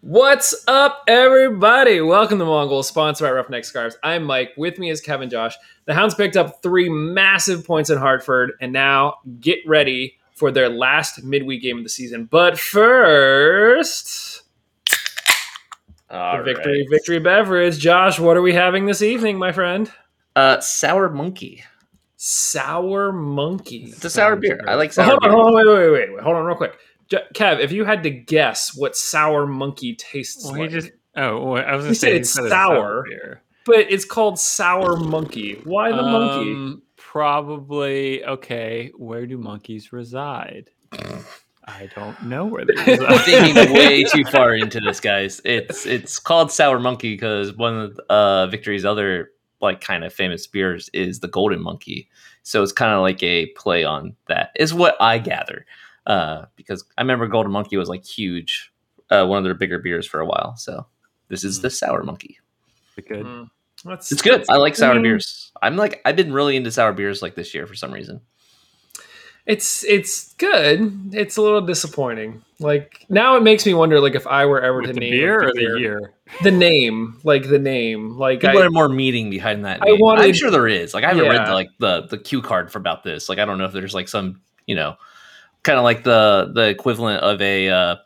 What's up, everybody? Welcome to Mongol, sponsored by Roughneck Scarves. I'm Mike. With me is Kevin Josh. The Hounds picked up three massive points in Hartford, and now get ready for their last midweek game of the season. But first, All the victory, right. victory beverage. Josh, what are we having this evening, my friend? Uh, sour monkey. Sour monkey. It's a sour beer. I like Well, sour hold on, beer. hold on, wait, wait, wait, wait. Hold on, real quick. J- Kev, if you had to guess what sour monkey tastes Well, like, just. Oh, well, I was He going to said say it's said sour. but it's called sour monkey. Why the monkey? Um, Probably okay. Where do monkeys reside? I don't know where they reside. I'm reside. thinking way too far into this, guys. It's it's called sour monkey because one of uh, Victory's other like kind of famous beers is the Golden Monkey. So it's kind of like a play on that. Is what I gather. Uh, because I remember Golden Monkey was like huge, uh, one of their bigger beers for a while. So this is the sour monkey. Good. Mm, that's- It's good. I like sour mean, beers. I'm like I've been really into sour beers like this year for some reason. It's it's good. It's a little disappointing. Like now, it makes me wonder, like if I were ever With to the name beer a or the year? the name, like the name, like People I, are more meaning behind that. I name. I'm sure there is. Like I haven't read the, like the the cue card for about this. Like I don't know if there's like some you know, kind of like the the equivalent of a uh,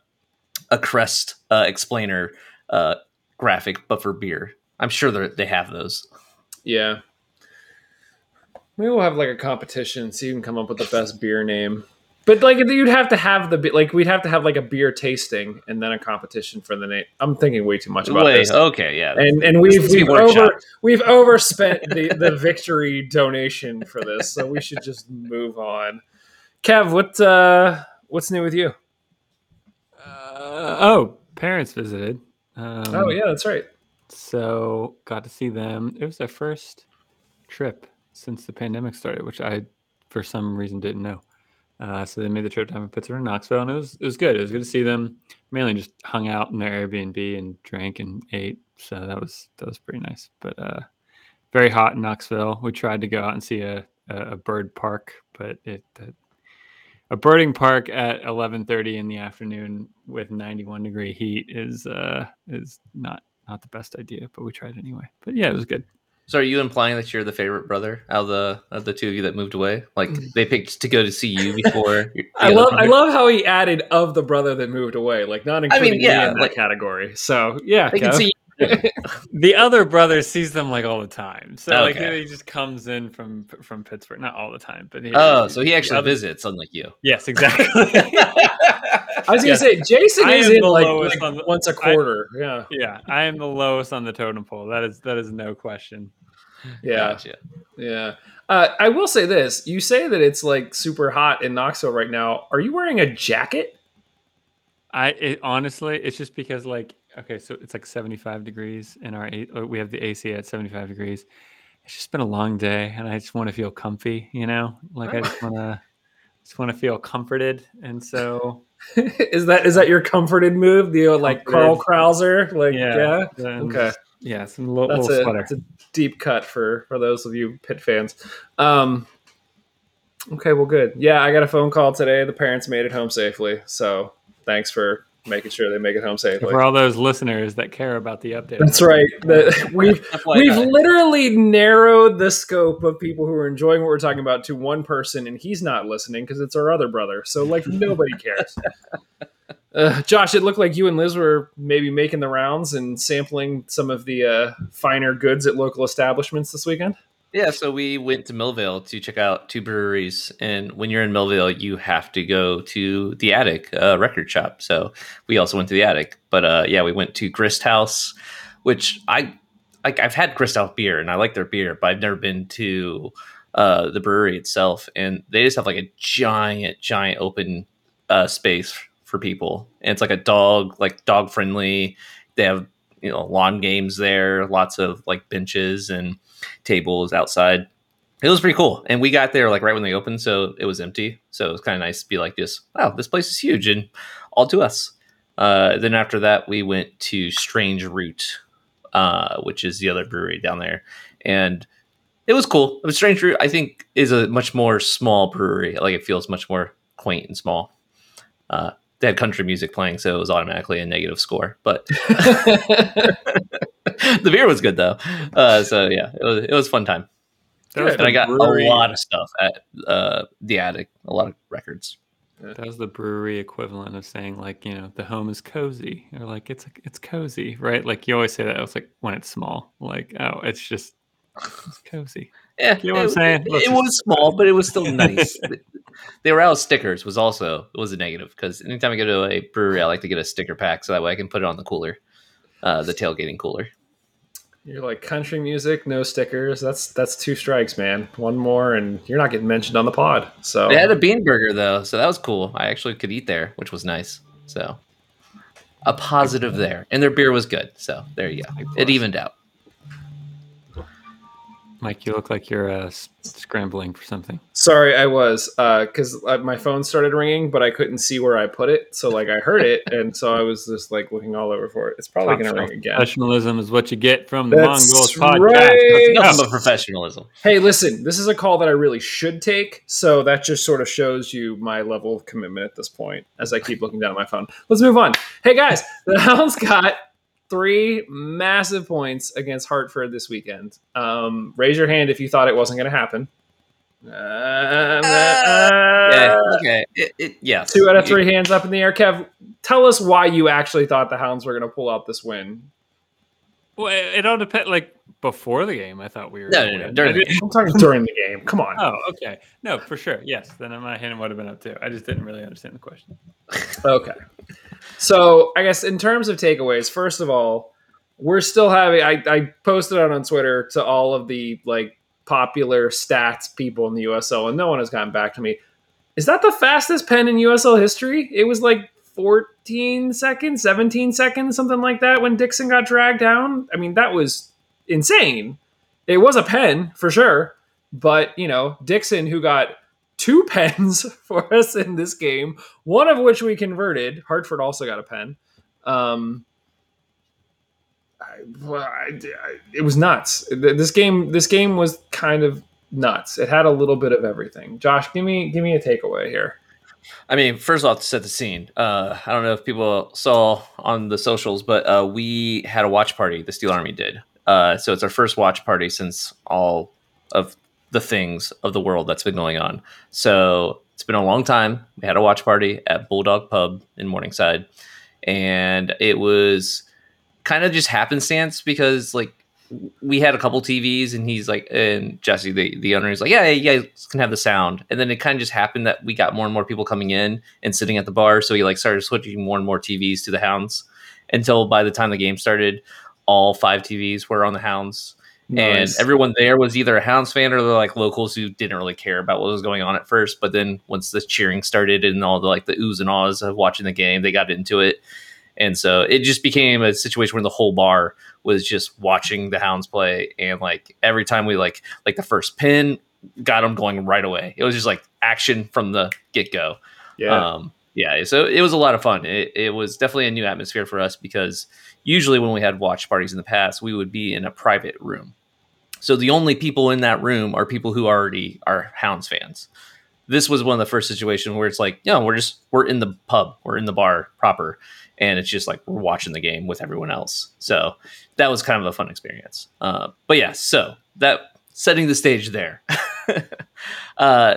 a crest uh, explainer uh, graphic, but for beer. I'm sure they they have those. yeah. Maybe we'll have like a competition, so you can come up with the best beer name. But like you'd have to have the like we'd have to have like a beer tasting and then a competition for the name. I'm thinking way too much about Wait, this. okay, yeah. and and we've needs to be we've over we've overspent the the victory donation for this, so we should just move on. Kev, what uh what's new with you? Uh, oh, parents visited. Um, oh yeah, that's right. So got to see them. It was their first trip since the pandemic started, which I, for some reason, didn't know. Uh, so they made the trip down to Pittsburgh and Knoxville, and it was it was good. It was good to see them. Mainly just hung out in their Airbnb and drank and ate. So that was that was pretty nice. But uh, very hot in Knoxville. We tried to go out and see a a, a bird park, but it. the- a birding park at 11:30 in the afternoon with 91 degree heat is uh is not not the best idea, but we tried anyway. But yeah, it was good. So are you implying that you're the favorite brother out of the of the two of you that moved away? Like Mm. they picked to go to see you before. I love I love how he added of the brother that moved away, like not including yeah, me in that like- category. So yeah, They can Kev. see. The other brother sees them like all the time, so like Okay. he just comes in from from Pittsburgh, not all the time, but he, Oh, so he actually the other- visits, unlike you. Yes, exactly. I was gonna Yes. say Jason I is in the like, lowest like on the- once a quarter. yeah, yeah, I am the lowest on the totem pole. That is that is no question. yeah. Gotcha. Yeah. Uh, I will say this. You say that it's like super hot in Knoxville right now. Are you wearing a jacket? I it, honestly, it's just because like okay, so it's like 75 degrees in our A- uh, we have the AC at 75 degrees. It's just been a long day, and I just want to feel comfy, you know. Like I just want to just want to feel comforted, and so is that is that your comforted move? The old, like Carl Krauser? Like yeah. then Okay. yeah, some little, That's little a, sweater. that's a deep cut for for those of you pit fans. Um Okay, well good. Yeah, I got a phone call today. The parents made it home safely. So thanks for making sure they make it home safely. For all those listeners that care about the update, That's right. The, we've We've literally narrowed the scope of people who are enjoying what we're talking about to one person, and he's not listening because it's our other brother. So, like, nobody cares. Uh, Josh, it looked like you and Liz were maybe making the rounds and sampling some of the uh, finer goods at local establishments this weekend. Yeah, so we went to Millvale to check out two breweries, and when you're in Millvale, you have to go to the Attic uh, record shop. So we also went to the Attic, but uh, yeah, we went to Grist House, which I like. I've had Grist House beer, and I like their beer, but I've never been to uh, the brewery itself, and they just have like a giant, giant open uh, space for people, and it's like a dog, like dog friendly. They have you know lawn games there, lots of like benches and tables outside. It was pretty cool. And we got there like right when they opened, so it was empty. So it was kind of nice to be like this, wow, this place is huge and all to us. Uh, then after that, we went to Strange Root, uh, which is the other brewery down there. And it was cool. But Strange Root, I think, is a much more small brewery. Like it feels much more quaint and small. Uh, they had country music playing, so it was automatically a negative score. But the beer was good though. Uh, so yeah, it was it was fun time. That and I got brewery. a lot of stuff at uh, the attic, a lot of records. That was the brewery equivalent of saying like you know the home is cozy or like it's it's cozy, right? Like you always say that. I was like when it's small, like oh, it's just it's cozy. Yeah, you know what I'm saying? It, it was small, but it was still nice. they were out of stickers. Was also was a negative because anytime I go to a brewery, I like to get a sticker pack so that way I can put it on the cooler, uh, the tailgating cooler. You're like country music, no stickers. That's that's two strikes, man. One more, and you're not getting mentioned on the pod. So they had a bean burger though, so that was cool. I actually could eat there, which was nice. So a positive there, and their beer was good. So there you go. It evened out. Mike, you look like you're uh, scrambling for something. Sorry, I was because uh, my phone started ringing, but I couldn't see where I put it. So like I heard it, and so I was just like looking all over for it. It's probably going to ring again. Professionalism is what you get from the That's Mongols right. podcast. Nothing but professionalism. Hey, listen, this is a call that I really should take. So that just sort of shows you my level of commitment at this point. As I keep looking down at my phone, let's move on. Hey guys, the Hounds got three massive points against Hartford this weekend. Um, raise your hand if you thought it wasn't going to happen. Uh, uh, yeah, okay. It, it, yeah. Two out of three hands up in the air. Kev, tell us why you actually thought the Hounds were going to pull out this win. Well, it all depends. Like before the game, I thought we were. No, no, no. During the, I'm talking during the game. Come on. Oh, okay. No, for sure. Yes. Then my hand would have been up too. I just didn't really understand the question. okay. So I guess in terms of takeaways, first of all, we're still having. I, I posted out on Twitter to all of the like popular stats people in the USL, and no one has gotten back to me. Is that the fastest pen in USL history? It was like 14 seconds, 17 seconds, something like that when Dixon got dragged down. I mean, that was insane. It was a pen for sure, but you know, Dixon who got two pens for us in this game, one of which we converted. Hartford also got a pen. Um, I, I, it was nuts. This game, this game was kind of nuts. It had a little bit of everything. Josh, give me give me a takeaway here. I mean, first off, to set the scene, uh, I don't know if people saw on the socials, but uh, we had a watch party. The Steel Army did. Uh, so it's our first watch party since all of the things of the world that's been going on. So it's been a long time. We had a watch party at Bulldog Pub in Morningside, and it was kind of just happenstance because like we had a couple TVs and he's like, and Jesse, the, the owner, is like, yeah, you guys can have the sound. And then it kind of just happened that we got more and more people coming in and sitting at the bar. So he like started switching more and more TVs to the Hounds until by the time the game started, all five TVs were on the Hounds. Nice. And everyone there was either a Hounds fan or the like locals who didn't really care about what was going on at first. But then once the cheering started and all the like the oohs and ahs of watching the game, they got into it. And so it just became a situation where the whole bar was just watching the Hounds play. And like every time we like like the first pin got them going right away. It was just like action from the get go. Yeah. Um, yeah. So it was a lot of fun. It, it was definitely a new atmosphere for us because usually when we had watch parties in the past, we would be in a private room. So the only people in that room are people who already are Hounds fans. This was one of the first situations where it's like, you know, we're just we're in the pub, we're in the bar proper, and it's just like we're watching the game with everyone else. So that was kind of a fun experience. Uh, but yeah, so that setting the stage there. uh,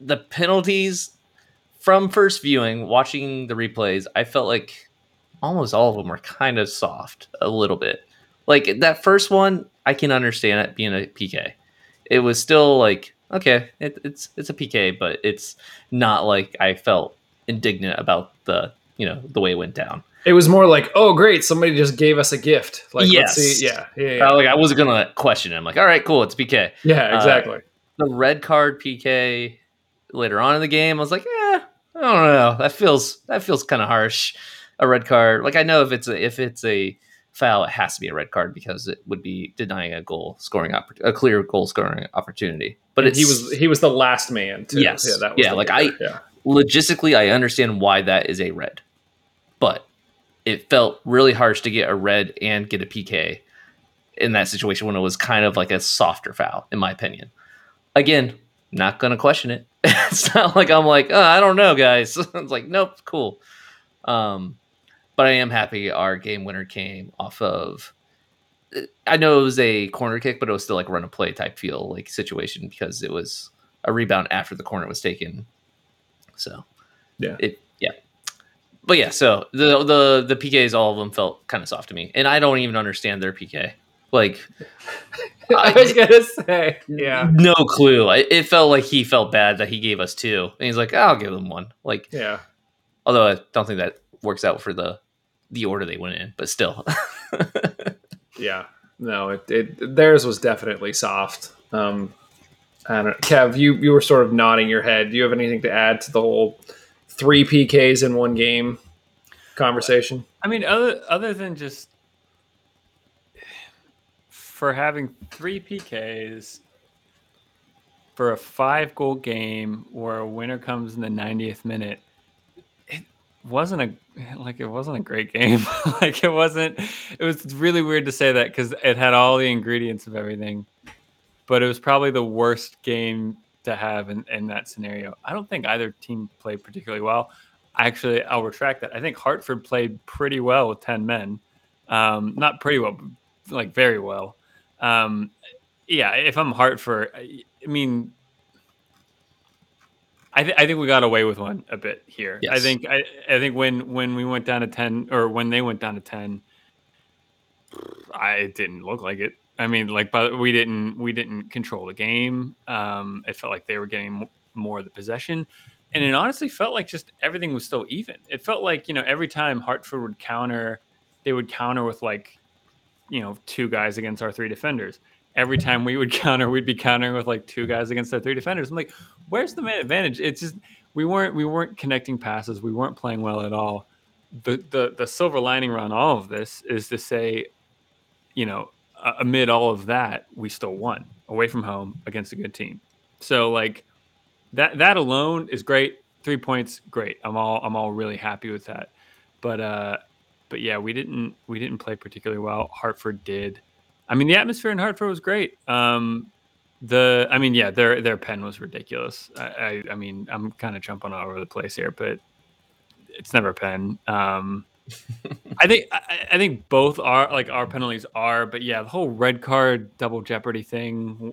the penalties from first viewing, watching the replays, I felt like almost all of them were kind of soft a little bit. Like that first one, I can understand it being a PK. It was still like okay, it, it's it's a PK, but it's not like I felt indignant about the you know the way it went down. It was more like, oh great, somebody just gave us a gift. Like, yes, see, yeah, yeah, yeah. Uh, like I wasn't gonna question it. I'm like, all right, cool, it's PK. Yeah, exactly. Uh, the red card PK later on in the game, I was like, yeah, I don't know. That feels that feels kind of harsh. A red card, like I know if it's a, if it's a foul, it has to be a red card because it would be denying a goal scoring opp- a clear goal scoring opportunity. But he was he was the last man. Too. Yes, yeah, yeah like I yeah. logistically, I understand why that is a red, but it felt really harsh to get a red and get a PK in that situation when it was kind of like a softer foul, in my opinion. Again, not going to question it. it's not like I'm like, oh, I don't know, guys. it's like, nope, cool. Um, but I am happy our game winner came off of. Uh, I know it was a corner kick, but it was still like run and play type feel like situation because it was a rebound after the corner was taken. So yeah, it yeah, but yeah. So the the the PKs, all of them felt kind of soft to me, and I don't even understand their PK. Like I was gonna say, yeah, no clue. it felt like he felt bad that he gave us two, and he's like, "I'll give them one." Like, yeah. Although I don't think that works out for the the order they went in, but still. yeah, no, it, it theirs was definitely soft. Um, I don't, Kev, you you were sort of nodding your head. Do you have anything to add to the whole three PKs in one game conversation? I mean, other other than just for having three PKs for a five goal game where a winner comes in the 90th minute wasn't a like it wasn't a great game. like it wasn't. It was really weird to say that because it had all the ingredients of everything, but it was probably the worst game to have in, in that scenario. I don't think either team played particularly well. Actually, I'll retract that. I think Hartford played pretty well with ten men. Um, not pretty well, like very well. Um, yeah, if I'm Hartford, I mean, I, th- I think we got away with one a bit here. Yes. I think I, I think when when we went down to ten or when they went down to ten, I it didn't look like it. I mean, like, but we didn't we didn't control the game. Um, it felt like they were getting more of the possession, and it honestly felt like just everything was still even. It felt like you know every time Hartford would counter, they would counter with like, you know, two guys against our three defenders every time we would counter, we'd be countering with like two guys against their three defenders. I'm like, where's the man advantage? It's just we weren't we weren't connecting passes. We weren't playing well at all. The the the silver lining around all of this is to say, you know, amid all of that, we still won away from home against a good team. So like that that alone is great. Three points, great. I'm all I'm all really happy with that. But uh but yeah, we didn't we didn't play particularly well. Hartford did. I mean, the atmosphere in Hartford was great. Um, the, I mean, yeah, their their pen was ridiculous. I, I, I mean, I'm kind of jumping all over the place here, but it's never a pen. Um, I think I, I, think both are like our penalties are, but yeah, the whole red card double jeopardy thing.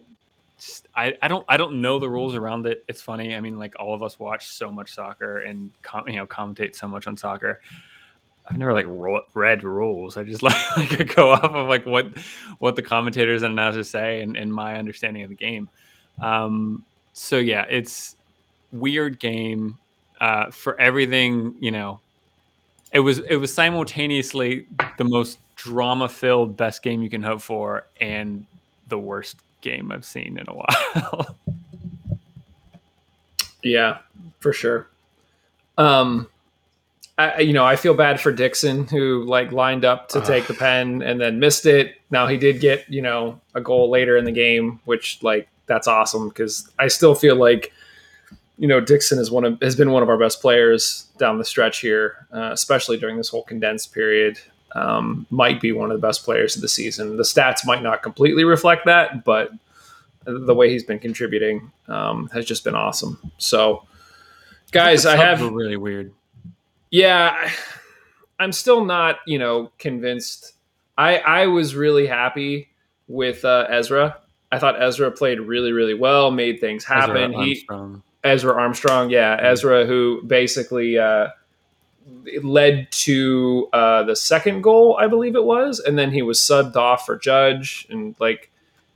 Just, I, I don't I don't know the rules around it. It's funny. I mean, like all of us watch so much soccer and com- you know commentate so much on soccer. I've never like ro- read rules. I just like, like go off of like what what the commentators and announcers say and, and my understanding of the game. Um, so yeah, it's weird game uh, for everything. You know, it was it was simultaneously the most drama filled best game you can hope for and the worst game I've seen in a while. yeah, for sure. Um, I, you know, I feel bad for Dixon who like lined up to take the pen and then missed it. Now he did get, you know, a goal later in the game, which like that's awesome because I still feel like, you know, Dixon is one of has been one of our best players down the stretch here, uh, especially during this whole condensed period. Um, might be one of the best players of the season. The stats might not completely reflect that, but the way he's been contributing um, has just been awesome. So, guys, I have really weird. Yeah, I'm still not, you know, convinced. I I was really happy with uh, Ezra. I thought Ezra played really, really well, made things happen. Ezra he Ezra Armstrong, yeah, mm-hmm. Ezra, who basically uh, led to uh, the second goal, I believe it was, and then he was subbed off for Judge, and like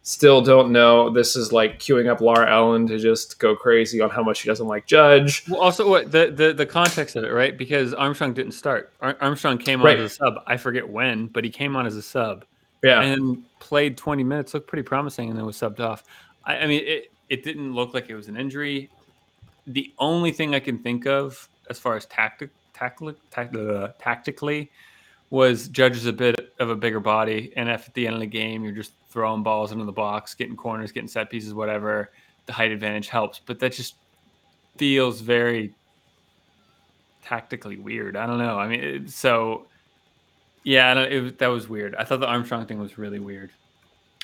Still don't know. This is like queuing up Laura Ellen to just go crazy on how much she doesn't like Judge. Well, also what the the, the context of it, right? Because Armstrong didn't start. Ar- Armstrong came on right. as a sub. I forget when, but he came on as a sub. Yeah, and played 20 minutes. Looked pretty promising, and then was subbed off. I, I mean, it it didn't look like it was an injury. The only thing I can think of as far as tactic, tactic, uh, tactically was Judge is a bit of a bigger body, and if at the end of the game you're just throwing balls into the box, getting corners, getting set pieces, whatever, the height advantage helps. But that just feels very tactically weird. I don't know. I mean, so yeah, it, that was weird. I thought the Armstrong thing was really weird.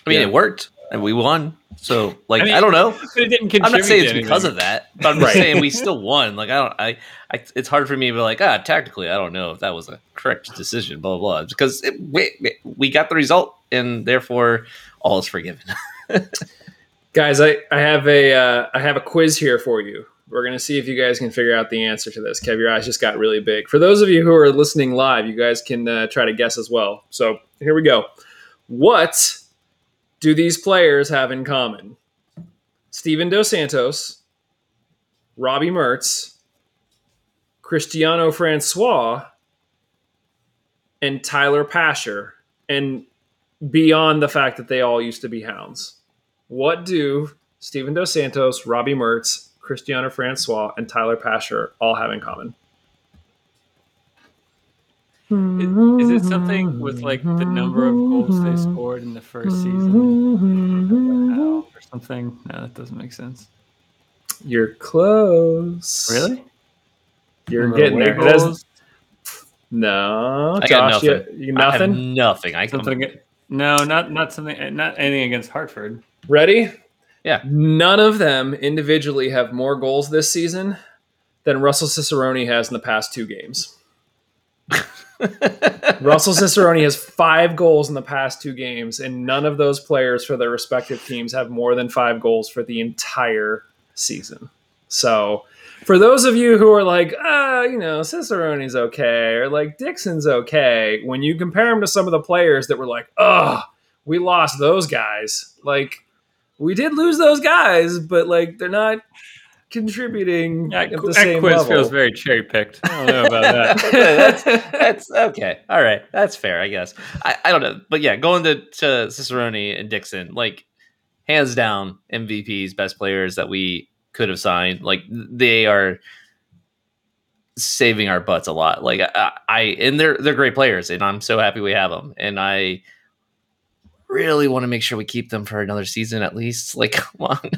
I mean, Yeah. it worked and we won. So, like, I, I don't know. It didn't contribute. I'm not saying it's because of that, but I'm Right. saying we still won. Like, I don't, I, I, it's hard for me to be like, ah, tactically, I don't know if that was a correct decision, blah, blah, blah. Because it, we, we got the result and therefore all is forgiven. Guys, I, I have a uh, I have a quiz here for you. We're gonna see if you guys can figure out the answer to this. Kev, your eyes just got really big. For those of you who are listening live, you guys can uh, try to guess as well. So here we go. What do these players have in common? Steevan Dos Santos, Robbie Mertz, Cristiano Francois, and Tyler Pasher. And beyond the fact that they all used to be hounds. What do Steevan Dos Santos, Robbie Mertz, Cristiano Francois, and Tyler Pasher all have in common? Is, is it something with like the number of goals they scored in the first season? Or something? No, that doesn't make sense. You're close. Really? You're Number getting there. away It has- goals? no, I got Josh, you, nothing. you I have nothing. nothing. I come, Something. No, not not something. Eh, not anything against Hartford. Ready? Yeah. None of them individually have more goals this season than Russell Cicerone has in the past two games. Russell Cicerone has five goals in the past two games, and none of those players for their respective teams have more than five goals for the entire season. So, for those of you who are like, ah, you know, Cicerone's okay, or like Dixon's okay, when you compare him to some of the players that were like, oh, we lost those guys, like, we did lose those guys, but like, they're not contributing That, at the same quiz level. feels very cherry picked. I don't know about that. that's, that's okay. All right. That's fair, I guess. I, I don't know. But yeah, going to, to Cicerone and Dixon, like, hands down, MVPs, best players that we could have signed. Like, they are saving our butts a lot. Like, I, I and they're they're great players, and I'm so happy we have them. And I really want to make sure we keep them for another season at least. Like, come on.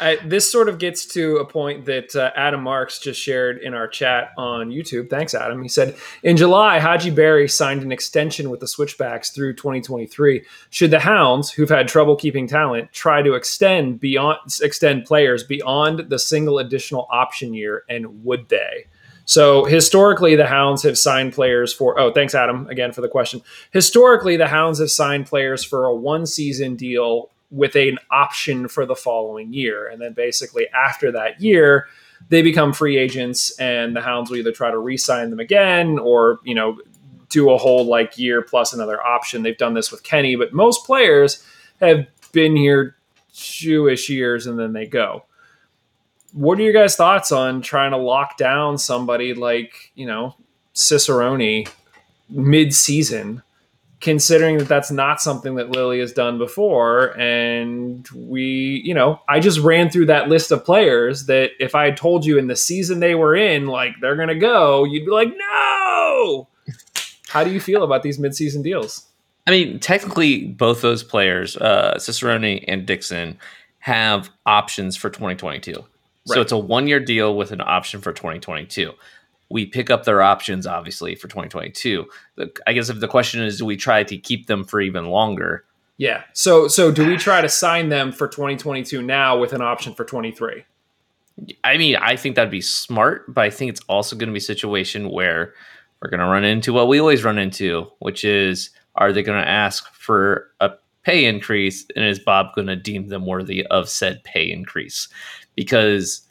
I, this sort of gets to a point that uh, Adam Marks just shared in our chat on YouTube. Thanks, Adam. He said, In July, Hadji Barry signed an extension with the Switchbacks through 2023. Should the Hounds, who've had trouble keeping talent, try to extend beyond extend players beyond the single additional option year, and would they? So historically, the Hounds have signed players for. Oh, thanks, Adam, again for the question. Historically, the Hounds have signed players for a one season deal with an option for the following year. And then basically after that year, they become free agents and the Hounds will either try to re-sign them again or, you know, do a whole like year plus another option. They've done this with Kenny, but most players have been here two-ish years and then they go. What are your guys' thoughts on trying to lock down somebody like, you know, Cicerone mid-season considering that that's not something that Lilley has done before. And we, you know, I just ran through that list of players that if I had told you in the season they were in, like they're going to go, you'd be like, no. How do you feel about these midseason deals? I mean, technically, both those players, uh, Cicerone and Dixon, have options for 2022. So it's a one year deal with an option for 2022. We pick up their options, obviously, for 2022. The, I guess if the question is, do we try to keep them for even longer? Yeah. So, so do we try to sign them for 2022 now with an option for 23? I mean, I think that'd be smart, but I think it's also going to be a situation where we're going to run into what we always run into, which is are they going to ask for a pay increase and is Bob going to deem them worthy of said pay increase? Because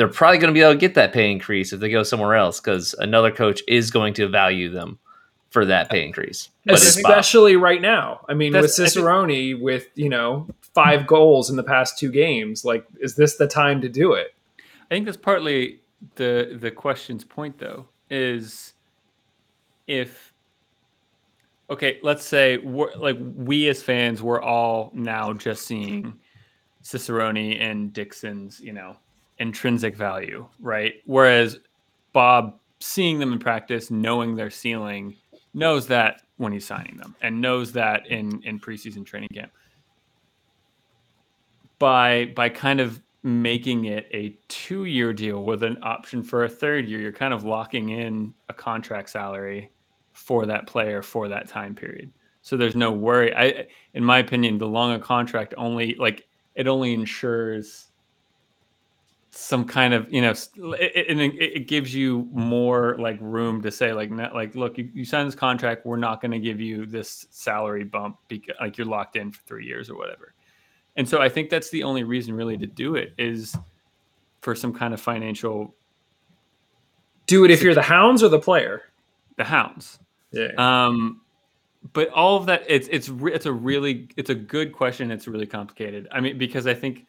they're probably going to be able to get that pay increase if they go somewhere else because another coach is going to value them for that pay increase. But. Especially right now. I mean, with That's- I think- Cicerone, with, you know, five goals in the past two games, like, is this the time to do it? I think that's partly the the question's point, though, is if okay, let's say we're like we as fans, we're all now just seeing Cicerone and Dixon's, you know, intrinsic value, right? Whereas Bob, seeing them in practice, knowing their ceiling, knows that when he's signing them, and knows that in in preseason training camp. By by kind of making it a two year deal with an option for a third year, you're kind of locking in a contract salary for that player for that time period. So there's no worry. I, in my opinion, the longer contract only like it only ensures some kind of you know it, it, it, gives you more like room to say like not, like look you, you sign this contract. We're not going to give you this salary bump because like you're locked in for three years or whatever. And so i think that's the only reason really to do it is for some kind of financial do it if you're the hounds or the player? The hounds. Yeah. Um but all of that it's it's it's a really it's a good question. It's really complicated. I mean because i think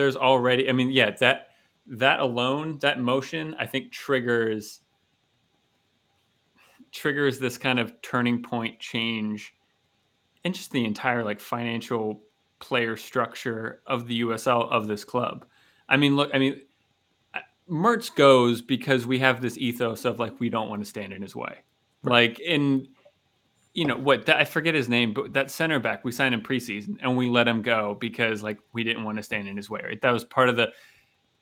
there's already i mean yeah that that alone that motion i think triggers triggers this kind of turning point change and just the entire like financial player structure of the usl of this club. I mean look i mean mertz goes because we have this ethos of like we don't want to stand in his way. Like in you know what that, I forget his name, but that center back we signed in preseason and we let him go because like we didn't want to stand in his way. Right, that was part of the.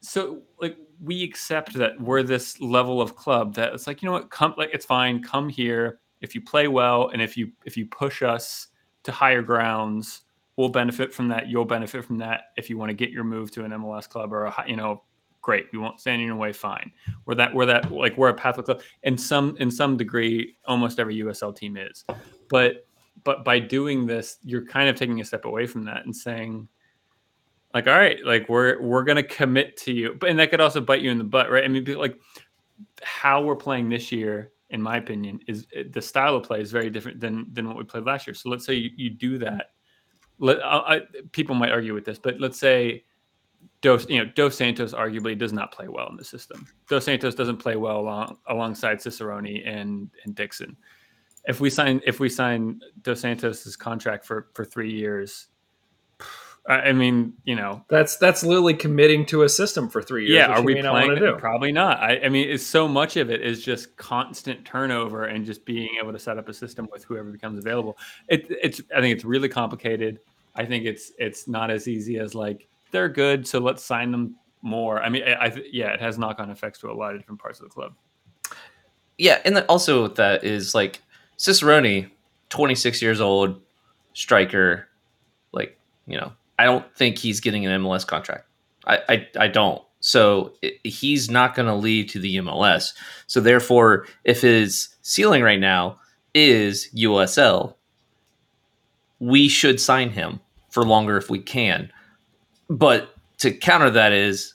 So like we accept that we're this level of club that it's like you know what come like it's fine come here if you play well and if you if you push us to higher grounds we'll benefit from that you'll benefit from that if you want to get your move to an MLS club or a you know great. We won't stand in your way. Fine. We're that we're that like we're a Catholic club. In some in some degree, almost every USL team is. But but by doing this, you're kind of taking a step away from that and saying, like, all right, like we're we're gonna commit to you. But and that could also bite you in the butt, right? I mean, like how we're playing this year, in my opinion, is eh, the style of play is very different than than what we played last year. So let's say you, you do that. Let, I, I, people might argue with this, but let's say Dos, you know, Dos Santos arguably does not play well in the system. Dos Santos doesn't play well along, alongside Cicerone and and Dixon. If we sign if we sign Dos Santos's contract for for three years, I mean, you know, that's that's literally committing to a system for three years. Yeah, are we playing? Not Probably not. I, I mean, it's so much of it is just constant turnover and just being able to set up a system with whoever becomes available. It, it's I think it's really complicated. I think it's it's not as easy as like they're good, so let's sign them more. I mean, I, I yeah, it has knock on effects to a lot of different parts of the club. Yeah, and then also that is like Cicerone, 26 years old, striker. Like, you know, I don't think he's getting an MLS contract. I, I, I don't. So it, he's not going to lead to the MLS. So therefore, if his ceiling right now is USL, we should sign him for longer if we can. But to counter that is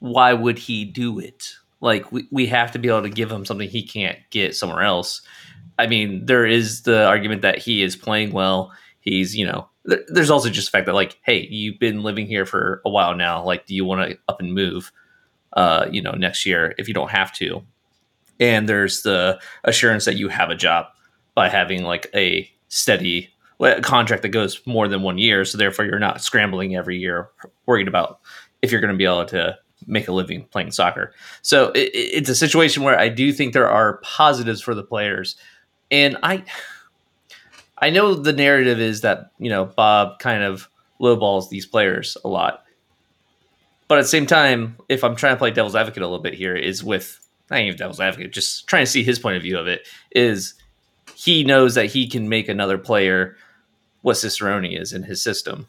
why would he do it? Like we, we have to be able to give him something he can't get somewhere else. I mean, there is the argument that he is playing well. He's, you know, there, there's also just the fact that like, hey, you've been living here for a while now. Like, do you want to up and move? Uh, you know, next year if you don't have to. And there's the assurance that you have a job by having like a steady a contract that goes more than one year. So therefore, you're not scrambling every year, worried about if you're going to be able to make a living playing soccer. So it, it's a situation where I do think there are positives for the players, and I, I know the narrative is that you know Bob kind of lowballs these players a lot, but at the same time, if I'm trying to play devil's advocate a little bit here, is with not even devil's advocate, just trying to see his point of view of it is he knows that he can make another player what Cicerone is in his system.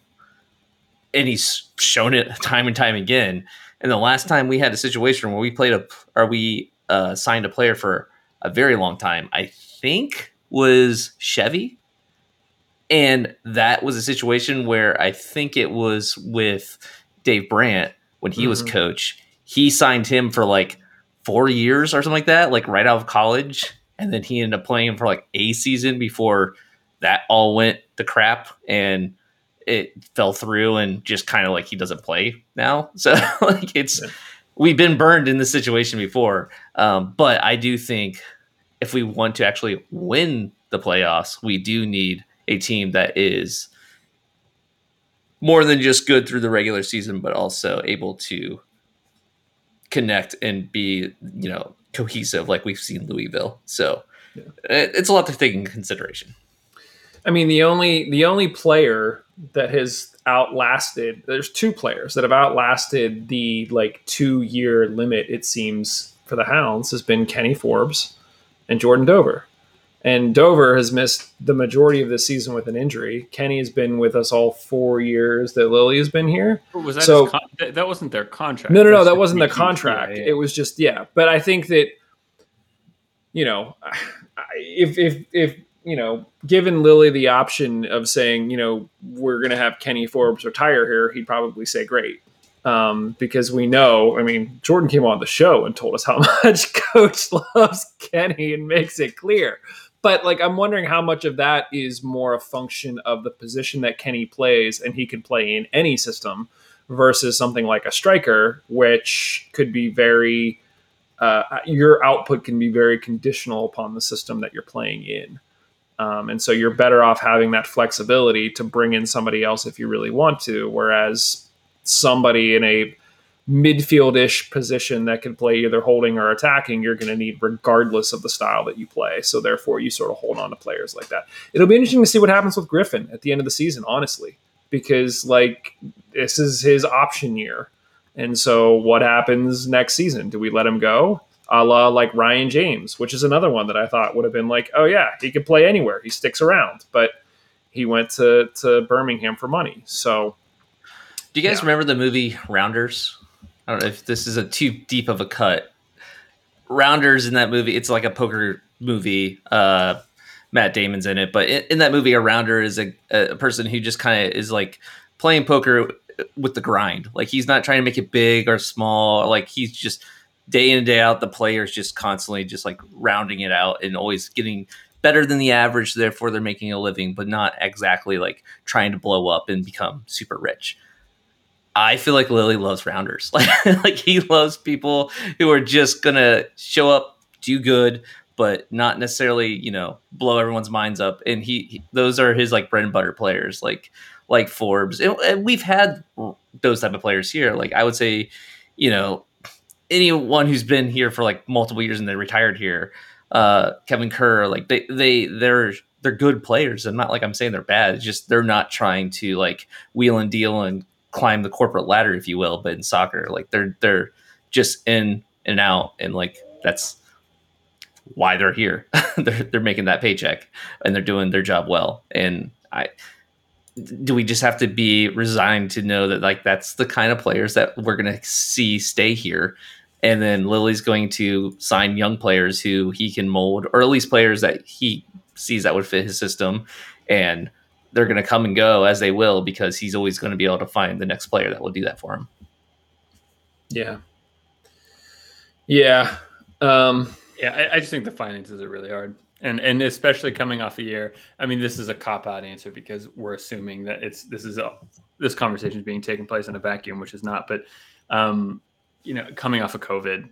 And he's shown it time and time again. And the last time we had a situation where we played a or we uh, signed a player for a very long time, I think was Chevy. And that was a situation where I think it was with Dave Brandt when he mm-hmm. was coach. He signed him for like four years or something like that, like right out of college. And then he ended up playing for like a season before that all went to crap and it fell through and just kind of like he doesn't play now. So like it's yeah. we've been burned in this situation before. Um, but I do think if we want to actually win the playoffs, we do need a team that is more than just good through the regular season, but also able to connect and be, you know, cohesive like we've seen Louisville. So yeah. it's a lot to take in consideration. I mean, the only the only player that has outlasted there's two players that have outlasted the like two year limit it seems for the Hounds has been Kenny Forbes and Jordan Dover. And Dover has missed the majority of the season with an injury. Kenny has been with us all four years that Lilley has been here. Was that so? Con- that wasn't their contract. No, no, no, that wasn't the contract. It was just yeah. But I think that you know, if if if you know, given Lilley the option of saying, you know, we're going to have Kenny Forbes retire here, he'd probably say, great. Um, because we know, I mean, Jordan came on the show and told us how much Coach loves Kenny and makes it clear. But like, I'm wondering how much of that is more a function of the position that Kenny plays, and he can play in any system, versus something like a striker, which could be very, uh, your output can be very conditional upon the system that you're playing in. Um, and so you're better off having that flexibility to bring in somebody else if you really want to. Whereas somebody in a midfield-ish position that can play either holding or attacking, you're going to need regardless of the style that you play. So therefore, you sort of hold on to players like that. It'll be interesting to see what happens with Griffin at the end of the season, honestly, because like this is his option year. And so what happens next season? Do we let him go? A la like Ryan James, which is another one that I thought would have been like, oh yeah, he could play anywhere. He sticks around, but he went to to Birmingham for money. So, do you guys yeah. remember the movie Rounders? I don't know if this is a too deep of a cut. Rounders in that movie, it's like a poker movie. Uh, Matt Damon's in it, but in, in that movie, a rounder is a, a person who just kind of is like playing poker with the grind. Like he's not trying to make it big or small. Like he's just day in and day out, the players just constantly just like rounding it out and always getting better than the average. Therefore, they're making a living, but not exactly like trying to blow up and become super rich. I feel like Lilley loves rounders. Like, like he loves people who are just gonna show up, do good, but not necessarily, you know, blow everyone's minds up. And he, he those are his like bread and butter players, like like Forbes. And, and we've had those type of players here. Like I would say, you know, anyone who's been here for like multiple years and they retired here, uh, Kevin Kerr, like they they they're they're good players. And not like I'm saying they're bad. It's just they're not trying to like wheel and deal and climb the corporate ladder, if you will. But in soccer, like they're they're just in and out, and like that's why they're here. they're they're making that paycheck and they're doing their job well. And I do we just have to be resigned to know that like that's the kind of players that we're going to see stay here and then Lilley's going to sign young players who he can mold, or at least players that he sees that would fit his system, and they're going to come and go as they will because he's always going to be able to find the next player that will do that for him. Yeah. Yeah. Um, yeah, I, I just think the finances are really hard. And and especially coming off a year, I mean, this is a cop out answer because we're assuming that it's this is a this conversation is being taken place in a vacuum, which is not. But um, you know, coming off of COVID,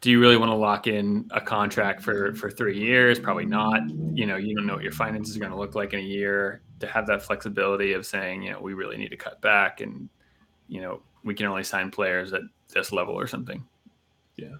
do you really want to lock in a contract for for three years? Probably not. You know, you don't know what your finances are going to look like in a year. To have that flexibility of saying, you know, we really need to cut back, and you know, we can only sign players at this level or something. Yeah.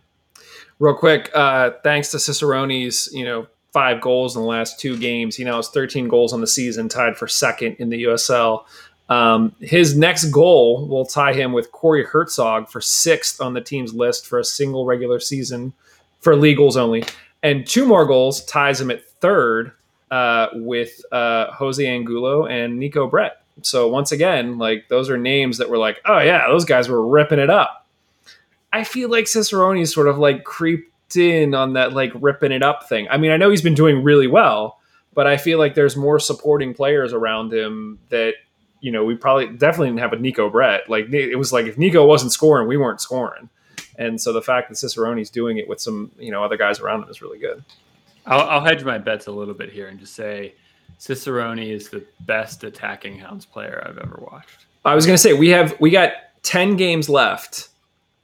Real quick, uh, thanks to Cicerone's, you know, five goals in the last two games. He now has 13 goals on the season, tied for second in the USL. Um, his next goal will tie him with Corey Hertzog for sixth on the team's list for a single regular season for league goals only. And two more goals ties him at third uh, with uh, Jose Angulo and Neco Brett. So once again, like those are names that were like, oh yeah, those guys were ripping it up. I feel like Cicerone sort of like creeped in on that like ripping it up thing. I mean, I know he's been doing really well, but I feel like there's more supporting players around him that you know, we probably definitely didn't have a Neco Brett. Like it was like if Neco wasn't scoring, we weren't scoring. And so the fact that Cicerone's doing it with some, you know, other guys around him is really good. I'll, I'll hedge my bets a little bit here and just say Cicerone is the best attacking Hounds player I've ever watched. I was going to say we have we got 10 games left.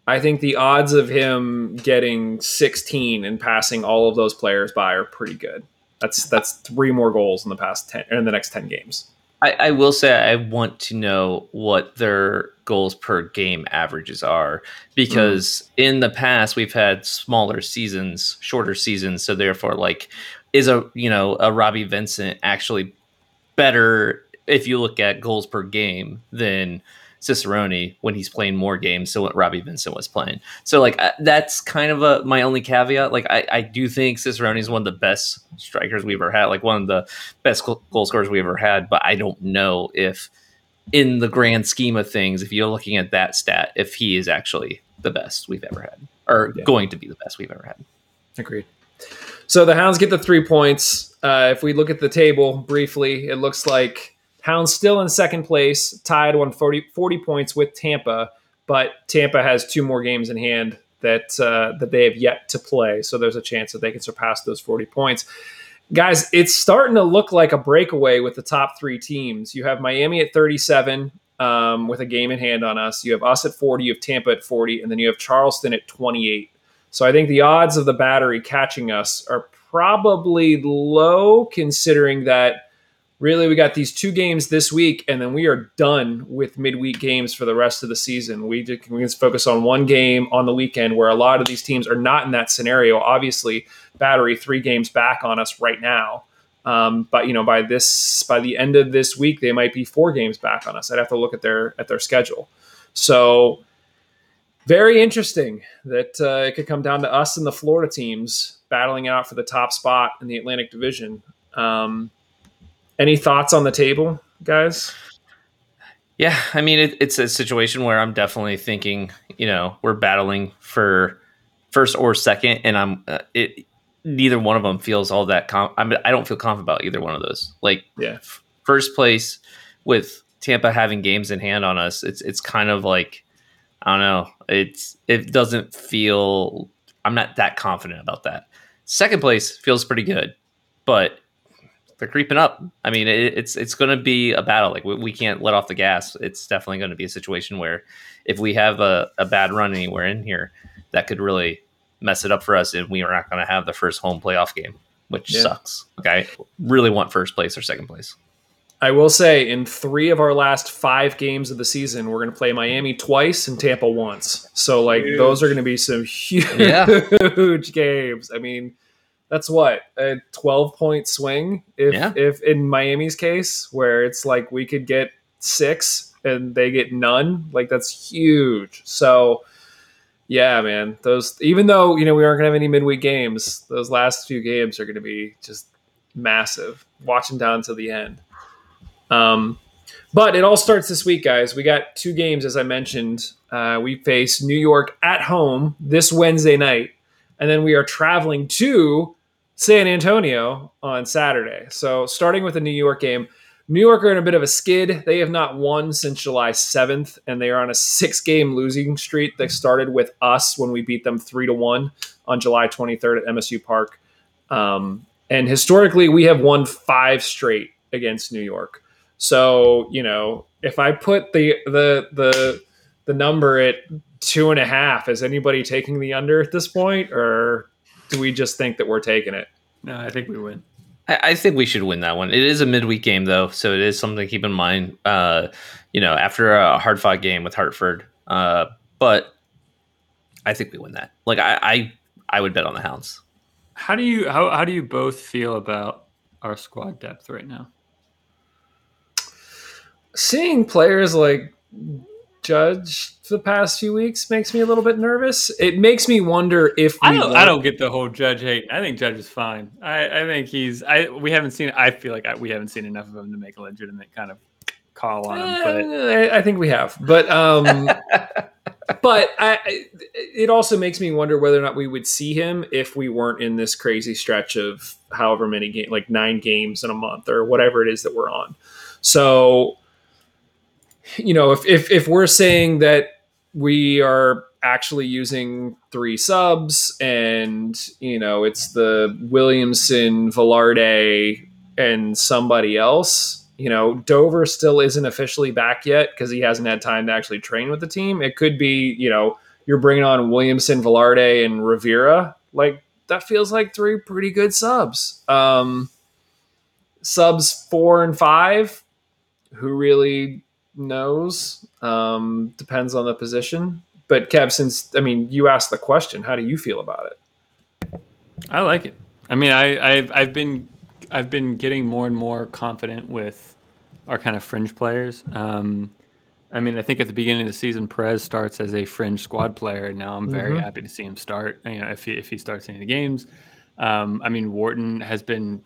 I think the odds of him getting 16 and passing all of those players by are pretty good. That's that's three more goals in the past 10 in the next 10 games. I, I, will say I want to know what their goals per game averages are because mm. in the past we've had smaller seasons, shorter seasons, so therefore, like, is a you know a Robbie Vincent actually better if you look at goals per game than Cicerone when he's playing more games than what Robbie Vincent was playing. So like uh, that's kind of a my only caveat. Like I, I do think Cicerone is one of the best strikers we've ever had, like one of the best goal scorers we ever had. But I don't know if in the grand scheme of things, if you're looking at that stat, if he is actually the best we've ever had or yeah. going to be the best we've ever had. Agreed. So the Hounds get the three points. Uh, if we look at the table briefly, it looks like Hounds still in second place, tied on 40, 40 points with Tampa, but Tampa has two more games in hand that uh, that they have yet to play. So there's a chance that they can surpass those 40 points. Guys, it's starting to look like a breakaway with the top three teams. You have Miami at 37 um, with a game in hand on us. You have us at 40, you have Tampa at 40, and then you have Charleston at 28. So I think the odds of the battery catching us are probably low considering that really we got these two games this week and then we are done with midweek games for the rest of the season. We, we can focus on one game on the weekend where a lot of these teams are not in that scenario. Obviously battery three games back on us right now. Um, but you know by this by the end of this week they might be four games back on us. I'd have to look at their at their schedule. So very interesting that uh, it could come down to us and the florida teams battling out for the top spot in the atlantic division. Um, any thoughts on the table, guys? Yeah, I mean, it, it's a situation where I'm definitely thinking, you know, we're battling for first or second, and I'm uh, it. Neither one of them feels all that. Com- I mean, I don't feel confident about either one of those. Like, yeah, f- first place with Tampa having games in hand on us, it's it's kind of like I don't know. It's it doesn't feel. I'm not that confident about that. Second place feels pretty good, but they're creeping up. I mean, it, it's it's going to be a battle. Like we, we, can't let off the gas. It's definitely going to be a situation where if we have a, a bad run anywhere in here, that could really mess it up for us, and we are not going to have the first home playoff game, which yeah. sucks. Okay, I really want first place or second place. I will say, in three of our last five games of the season, we're going to play Miami twice and Tampa once. So, like, huge. those are going to be some huge, yeah. games. I mean, that's what a 12 point swing if yeah. if in Miami's case where it's like we could get 6 and they get none like that's huge. So yeah man those even though you know we aren't going to have any midweek games those last few games are going to be just massive watching down to the end. Um but it all starts this week guys. We got two games as i mentioned. Uh, we face new york at home this wednesday night and then we are traveling to San Antonio on Saturday. So starting with the New York game, New York are in a bit of a skid. They have not won since July 7th, and they are on a six-game losing streak that started with us when we beat them three to one on July 23rd at MSU Park. Um, and historically, we have won five straight against New York. So you know, if I put the the the the number at two and a half, is anybody taking the under at this point, or do we just think that we're taking it? No, I think we win. I, I think we should win that one. It is a midweek game though, so it is something to keep in mind. Uh, you know, after a hard fought game with Hartford, uh, but I think we win that. Like I, I, I would bet on the Hounds. How do you how how do you both feel about our squad depth right now? Seeing players like Judge the past few weeks makes me a little bit nervous. It makes me wonder if I don't. I don't get the whole Judge hate. I think Judge is fine. I, I think he's. I we haven't seen. I feel like I, we haven't seen enough of him to make a legitimate kind of call on him. But uh, I think we have. But um, but I, it also makes me wonder whether or not we would see him if we weren't in this crazy stretch of however many games, like nine games in a month or whatever it is that we're on. So you know, if, if, if we're saying that we are actually using three subs and, you know, it's the Williamson, Velarde, and somebody else, you know, Dover still isn't officially back yet because he hasn't had time to actually train with the team. It could be, you know, you're bringing on Williamson, Velarde, and Rivera. Like, that feels like three pretty good subs. Um, subs four and five, who really knows. Um, depends on the position. But Kev, since I mean, you asked the question, how do you feel about it? I like it. I mean, I, I've I've been I've been getting more and more confident with our kind of fringe players. Um, I mean, I think at the beginning of the season, Perez starts as a fringe squad player, and now I'm very mm-hmm. happy to see him start. You know, if he if he starts any of the games, um, I mean, Wharton has been,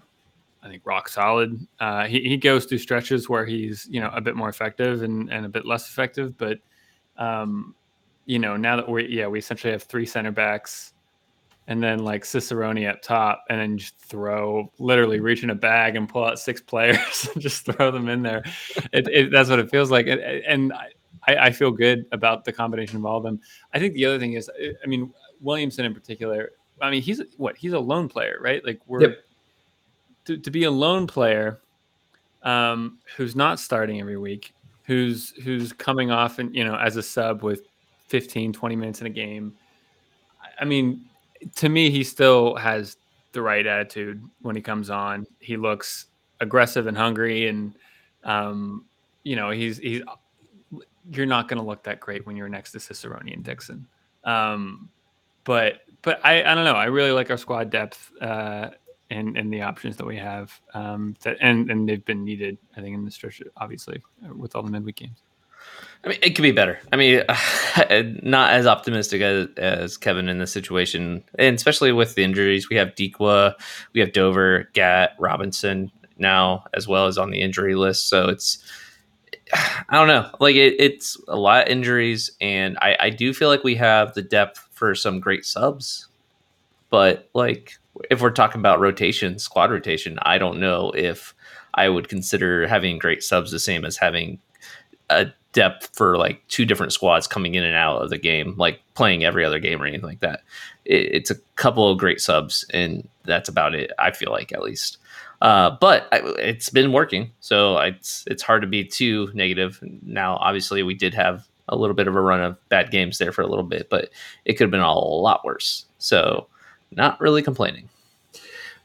I think, rock solid. Uh, he he goes through stretches where he's you know a bit more effective and and a bit less effective, but um, you know now that we yeah we essentially have three center backs and then like Cicerone up top, and then just throw literally reach in a bag and pull out six players and just throw them in there. It, it, that's what it feels like, and, and I, I, feel good about the combination of all of them. I think the other thing is, I mean, Williamson in particular. I mean, he's what he's a lone player, right? Like we're yep. To, to be a lone player um, who's not starting every week, who's who's coming off and you know as a sub with 15, 20 minutes in a game. I mean, to me, he still has the right attitude when he comes on. He looks aggressive and hungry, and um, you know he's he's. You're not going to look that great when you're next to Cicerone and Dixon, um, but but I, I don't know. I really like our squad depth uh, and and the options that we have. Um, that and and they've been needed. I think in the stretch, obviously, with all the midweek games. I mean, it could be better. I mean, not as optimistic as, as Kevin in this situation, and especially with the injuries. We have Dikwa, we have Dover, Gat, Robinson now, as well as on the injury list. So it's, I don't know, like it, it's a lot of injuries, and I, I do feel like we have the depth for some great subs, but like if we're talking about rotation, squad rotation, I don't know if I would consider having great subs the same as having a depth for like two different squads coming in and out of the game, like playing every other game or anything like that. It, it's a couple of great subs, and that's about it. I feel like at least. Uh, but I, it's been working, so it's it's hard to be too negative. Now, obviously, we did have a little bit of a run of bad games there for a little bit, but it could have been a lot worse. So, not really complaining.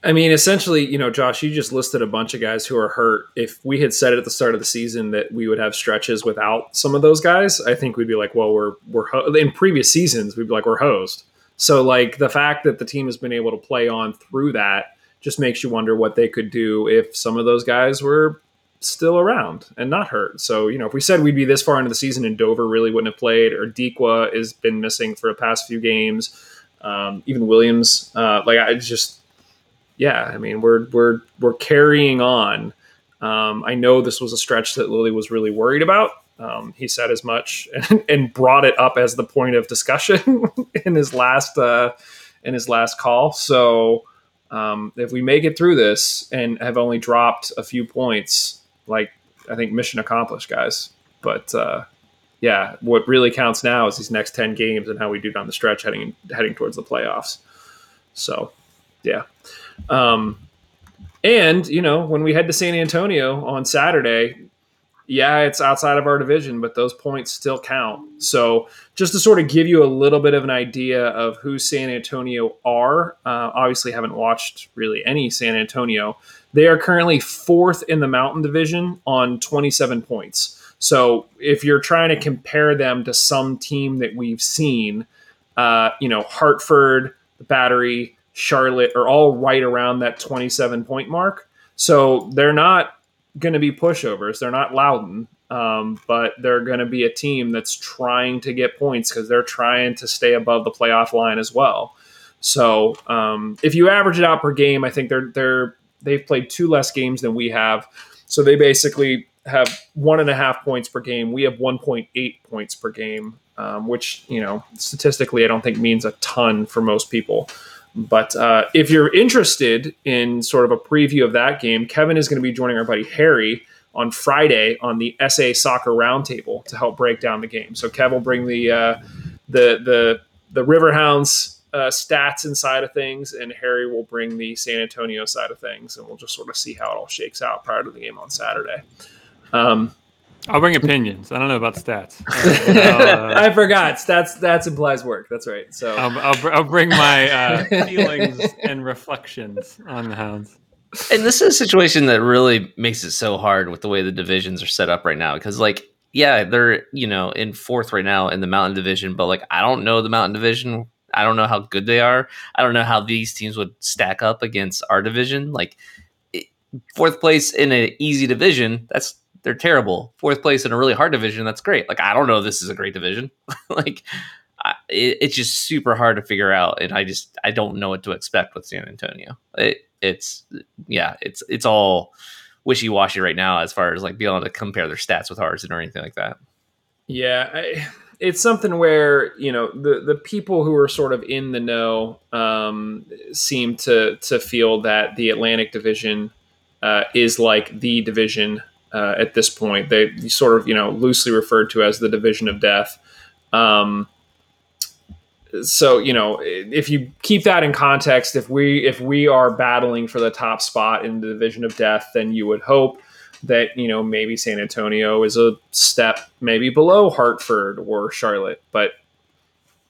I mean, essentially, you know, Josh, you just listed a bunch of guys who are hurt. If we had said at the start of the season that we would have stretches without some of those guys, I think we'd be like, well, we're we're ho-. in previous seasons we'd be like we're hosed. So like the fact that the team has been able to play on through that just makes you wonder what they could do if some of those guys were still around and not hurt. So, you know, if we said we'd be this far into the season and Dover really wouldn't have played, or Dikwa has been missing for the past few games, um, even Williams, uh, like I just yeah, I mean, we're we're we're carrying on. Um, I know this was a stretch that Lilley was really worried about. Um, he said as much and, and, brought it up as the point of discussion in his last uh, in his last call. So um, if we make it through this and have only dropped a few points, like I think mission accomplished, guys. But uh, yeah, what really counts now is these next ten games and how we do down the stretch heading heading towards the playoffs. So yeah. Um, and you know, when we head to San Antonio on Saturday, yeah, it's outside of our division, but those points still count. So, just to sort of give you a little bit of an idea of who San Antonio are, uh, obviously haven't watched really any San Antonio. They are currently fourth in the Mountain Division on 27 points. So, if you're trying to compare them to some team that we've seen, uh, you know, Hartford, the Battery, Charlotte are all right around that 27 point mark. So they're not going to be pushovers. They're not Loudoun, um, but they're going to be a team that's trying to get points because they're trying to stay above the playoff line as well. So um, if you average it out per game, I think they're they're they've played two less games than we have. So they basically have one and a half points per game. We have 1.8 points per game, um, which you know statistically I don't think means a ton for most people. But uh, if you're interested in sort of a preview of that game, Kevin is going to be joining our buddy Harry on Friday on the SA Soccer Roundtable to help break down the game. So Kev will bring the uh, the the the Riverhounds uh, stats inside of things, and Harry will bring the San Antonio side of things, and we'll just sort of see how it all shakes out prior to the game on Saturday. Um, I'll bring opinions. I don't know about stats. Uh, I forgot stats. Stats implies work. That's right. So I'll, I'll, I'll bring my uh, feelings and reflections on the hounds. And this is a situation that really makes it so hard with the way the divisions are set up right now. Because, like, yeah, they're you know in fourth right now in the Mountain Division, but like I don't know the Mountain Division. I don't know how good they are. I don't know how these teams would stack up against our division. Like fourth place in an easy division, that's they're terrible. Fourth place in a really hard division, that's great. Like I don't know, this is a great division. like I, it, it's just super hard to figure out, and I just I don't know what to expect with San Antonio. It, it's yeah, it's it's all wishy washy right now as far as like being able to compare their stats with ours or anything like that. Yeah, I, it's something where you know the the people who are sort of in the know um, seem to to feel that the Atlantic Division uh, is like the division uh, at this point. They sort of you know loosely referred to as the division of death. Um, so you know if you keep that in context if we if we are battling for the top spot in the division of death then you would hope that you know maybe san antonio is a step maybe below hartford or charlotte but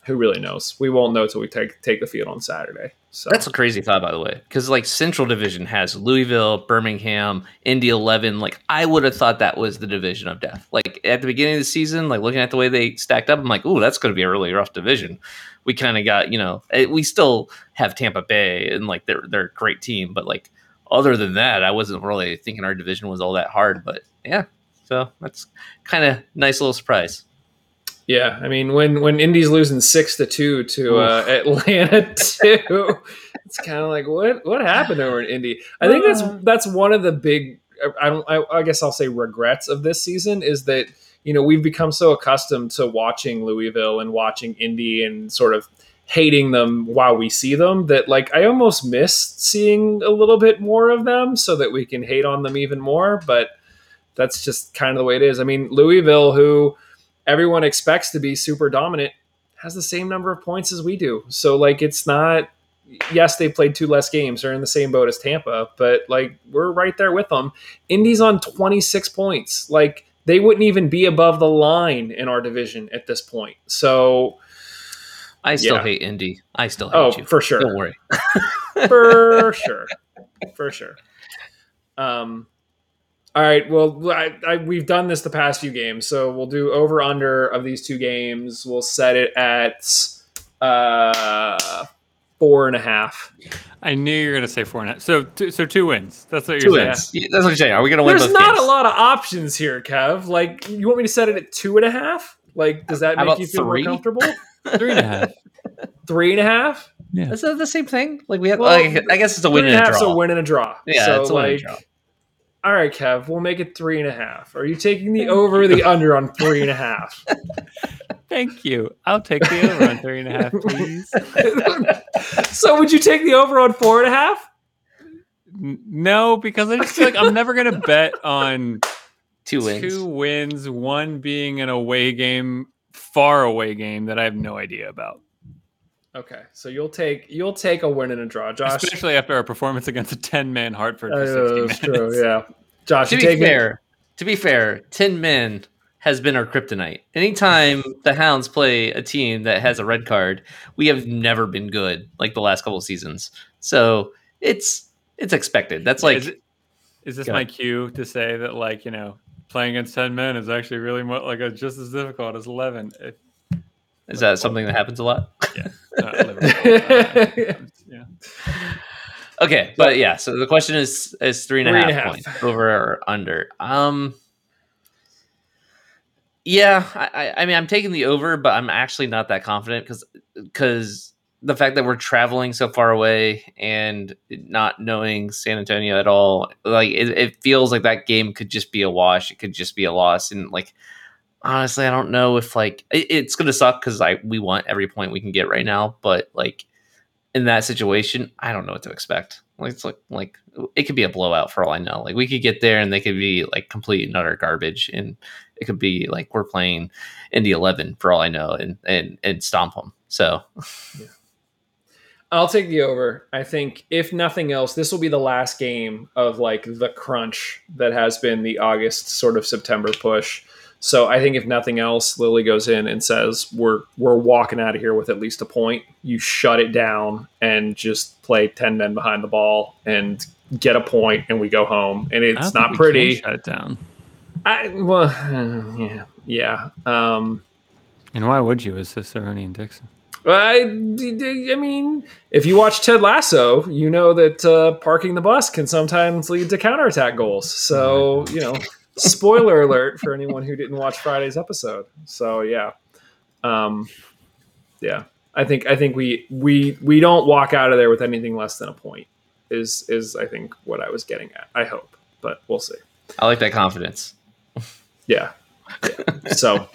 who really knows we won't know till we take take the field on saturday so that's a crazy thought by the way because like central division has louisville birmingham indy 11 like i would have thought that was the division of death like at the beginning of the season like looking at the way they stacked up i'm like oh that's going to be a really rough division we kind of got you know eh, we still have Tampa Bay and like they're they're a great team, but like other than that, I wasn't really thinking our division was all that hard. But yeah, so that's kind of nice little surprise. Yeah, I mean when when Indy's losing six to two to uh, Atlanta too, it's kind of like what what happened over in Indy. I think that's uh. that's one of the big I don't I, I guess I'll say regrets of this season is that you know, we've become so accustomed to watching Louisville and watching Indy and sort of hating them while we see them that like I almost miss seeing a little bit more of them so that we can hate on them even more. But that's just kind of the way it is. I mean, Louisville, who everyone expects to be super dominant, has the same number of points as we do. So like it's not yes, they played two less games. They're in the same boat as Tampa, but like we're right there with them. Indy's on 26 points. Like they wouldn't even be above the line in our division at this point. So I still yeah. hate Indy. I still hate oh, you. for sure. Don't worry. for sure. For sure. Um all right. Well, I, I, we've done this the past few games, so we'll do over under of these two games. We'll set it at uh, four and a half. I knew you were going to say four and a half. So, two, so two wins. That's what you're two saying. Wins. Yeah, that's what you're saying. Are we going to win? There's not games? a lot of options here, Kev. Like, you want me to set it at two and a half? Like, does that How make you feel three? more comfortable? three and a half. three and a half. Yeah, is that the same thing? Like we have. Well, like, I guess it's a win and, and a draw. a win and a draw. Yeah, so, it's a like, win and a draw. All right, Kev, we'll make it three and a half. Are you taking the over or the under on three and a half? Thank you. I'll take the over on three and a half, please. so, would you take the over on four and a half? No, because I just feel like I'm never going to bet on two wins. Two wins, one being an away game, far away game that I have no idea about. Okay, so you'll take you'll take a win and a draw, Josh. Especially after our performance against a ten man Hartford for uh, 60 minutes. True, yeah. Josh, to be fair, to be fair, ten men has been our kryptonite. Anytime the Hounds play a team that has a red card, we have never been good like the last couple of seasons. So it's it's expected. That's like. Is, it, is this my cue to say that like you know playing against ten men is actually really mo- like a, just as difficult as eleven? It, is that something that happens a lot? Yeah. Uh, yeah. Okay, but yeah. So the question is is three and a half, and a half points over or under. Um. Yeah, I, I mean, I'm taking the over, but I'm actually not that confident because because the fact that we're traveling so far away and not knowing San Antonio at all, like it, it feels like that game could just be a wash. It could just be a loss, and like honestly, I don't know if like it, it's gonna suck because I we want every point we can get right now, but like in that situation, I don't know what to expect. Like it's like like it could be a blowout for all I know. Like we could get there and they could be like complete and utter garbage, and it could be like we're playing Indy Eleven for all I know, and and and stomp them. So. Yeah. I'll take the over. I think if nothing else, this will be the last game of like the crunch that has been the August sort of September push. So I think if nothing else, Lilley goes in and says, "We're we're walking out of here with at least a point." You shut it down and just play ten men behind the ball and get a point, and we go home. And it's not pretty. shut it down. I well, yeah, yeah. Um, and why would you? Is this Ernie and Dixon? I, I mean, if you watch Ted Lasso, you know that uh, parking the bus can sometimes lead to counterattack goals. So you know Spoiler alert for anyone who didn't watch Friday's episode. So yeah, um, yeah. I think I think we we we don't walk out of there with anything less than a point. Is is I think what I was getting at. I hope, but we'll see. I like that confidence. Yeah. yeah. so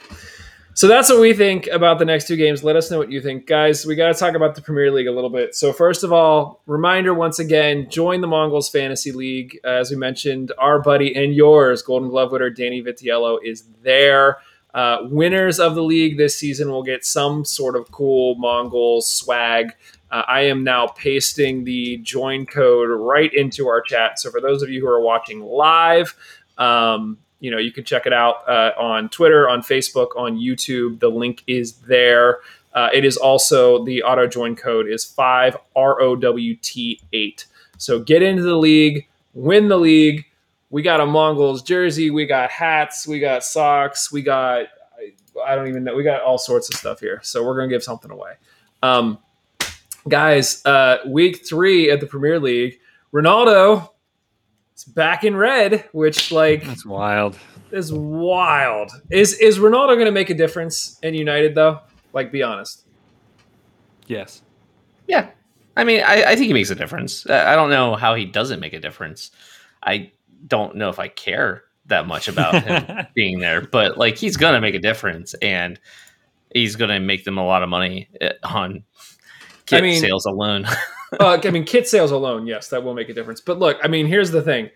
so that's what we think about the next two games. Let us know what you think. Guys, we got to talk about the Premier League a little bit. So, first of all, reminder once again join the Mongols Fantasy League. Uh, as we mentioned, our buddy and yours, Golden Glove winner Danny Vitiello, is there. Uh, winners of the league this season will get some sort of cool Mongols swag. Uh, I am now pasting the join code right into our chat. So, for those of you who are watching live, um, you know, you can check it out uh, on Twitter, on Facebook, on YouTube. The link is there. Uh, it is also the auto join code is five R O W T eight. So get into the league, win the league. We got a Mongols jersey, we got hats, we got socks, we got I don't even know, we got all sorts of stuff here. So we're gonna give something away. Um, guys, uh, week three at the Premier League, Ronaldo it's back in red, which like that's wild. Is wild. Is is Ronaldo going to make a difference in United though? Like, be honest. Yes. Yeah. I mean, I, I think he makes a difference. I don't know how he doesn't make a difference. I don't know if I care that much about him being there, but like he's gonna make a difference, and he's gonna make them a lot of money eh, on kit I mean, sales alone. uh, I mean, kit sales alone, yes, that will make a difference. But look, I mean, here's the thing: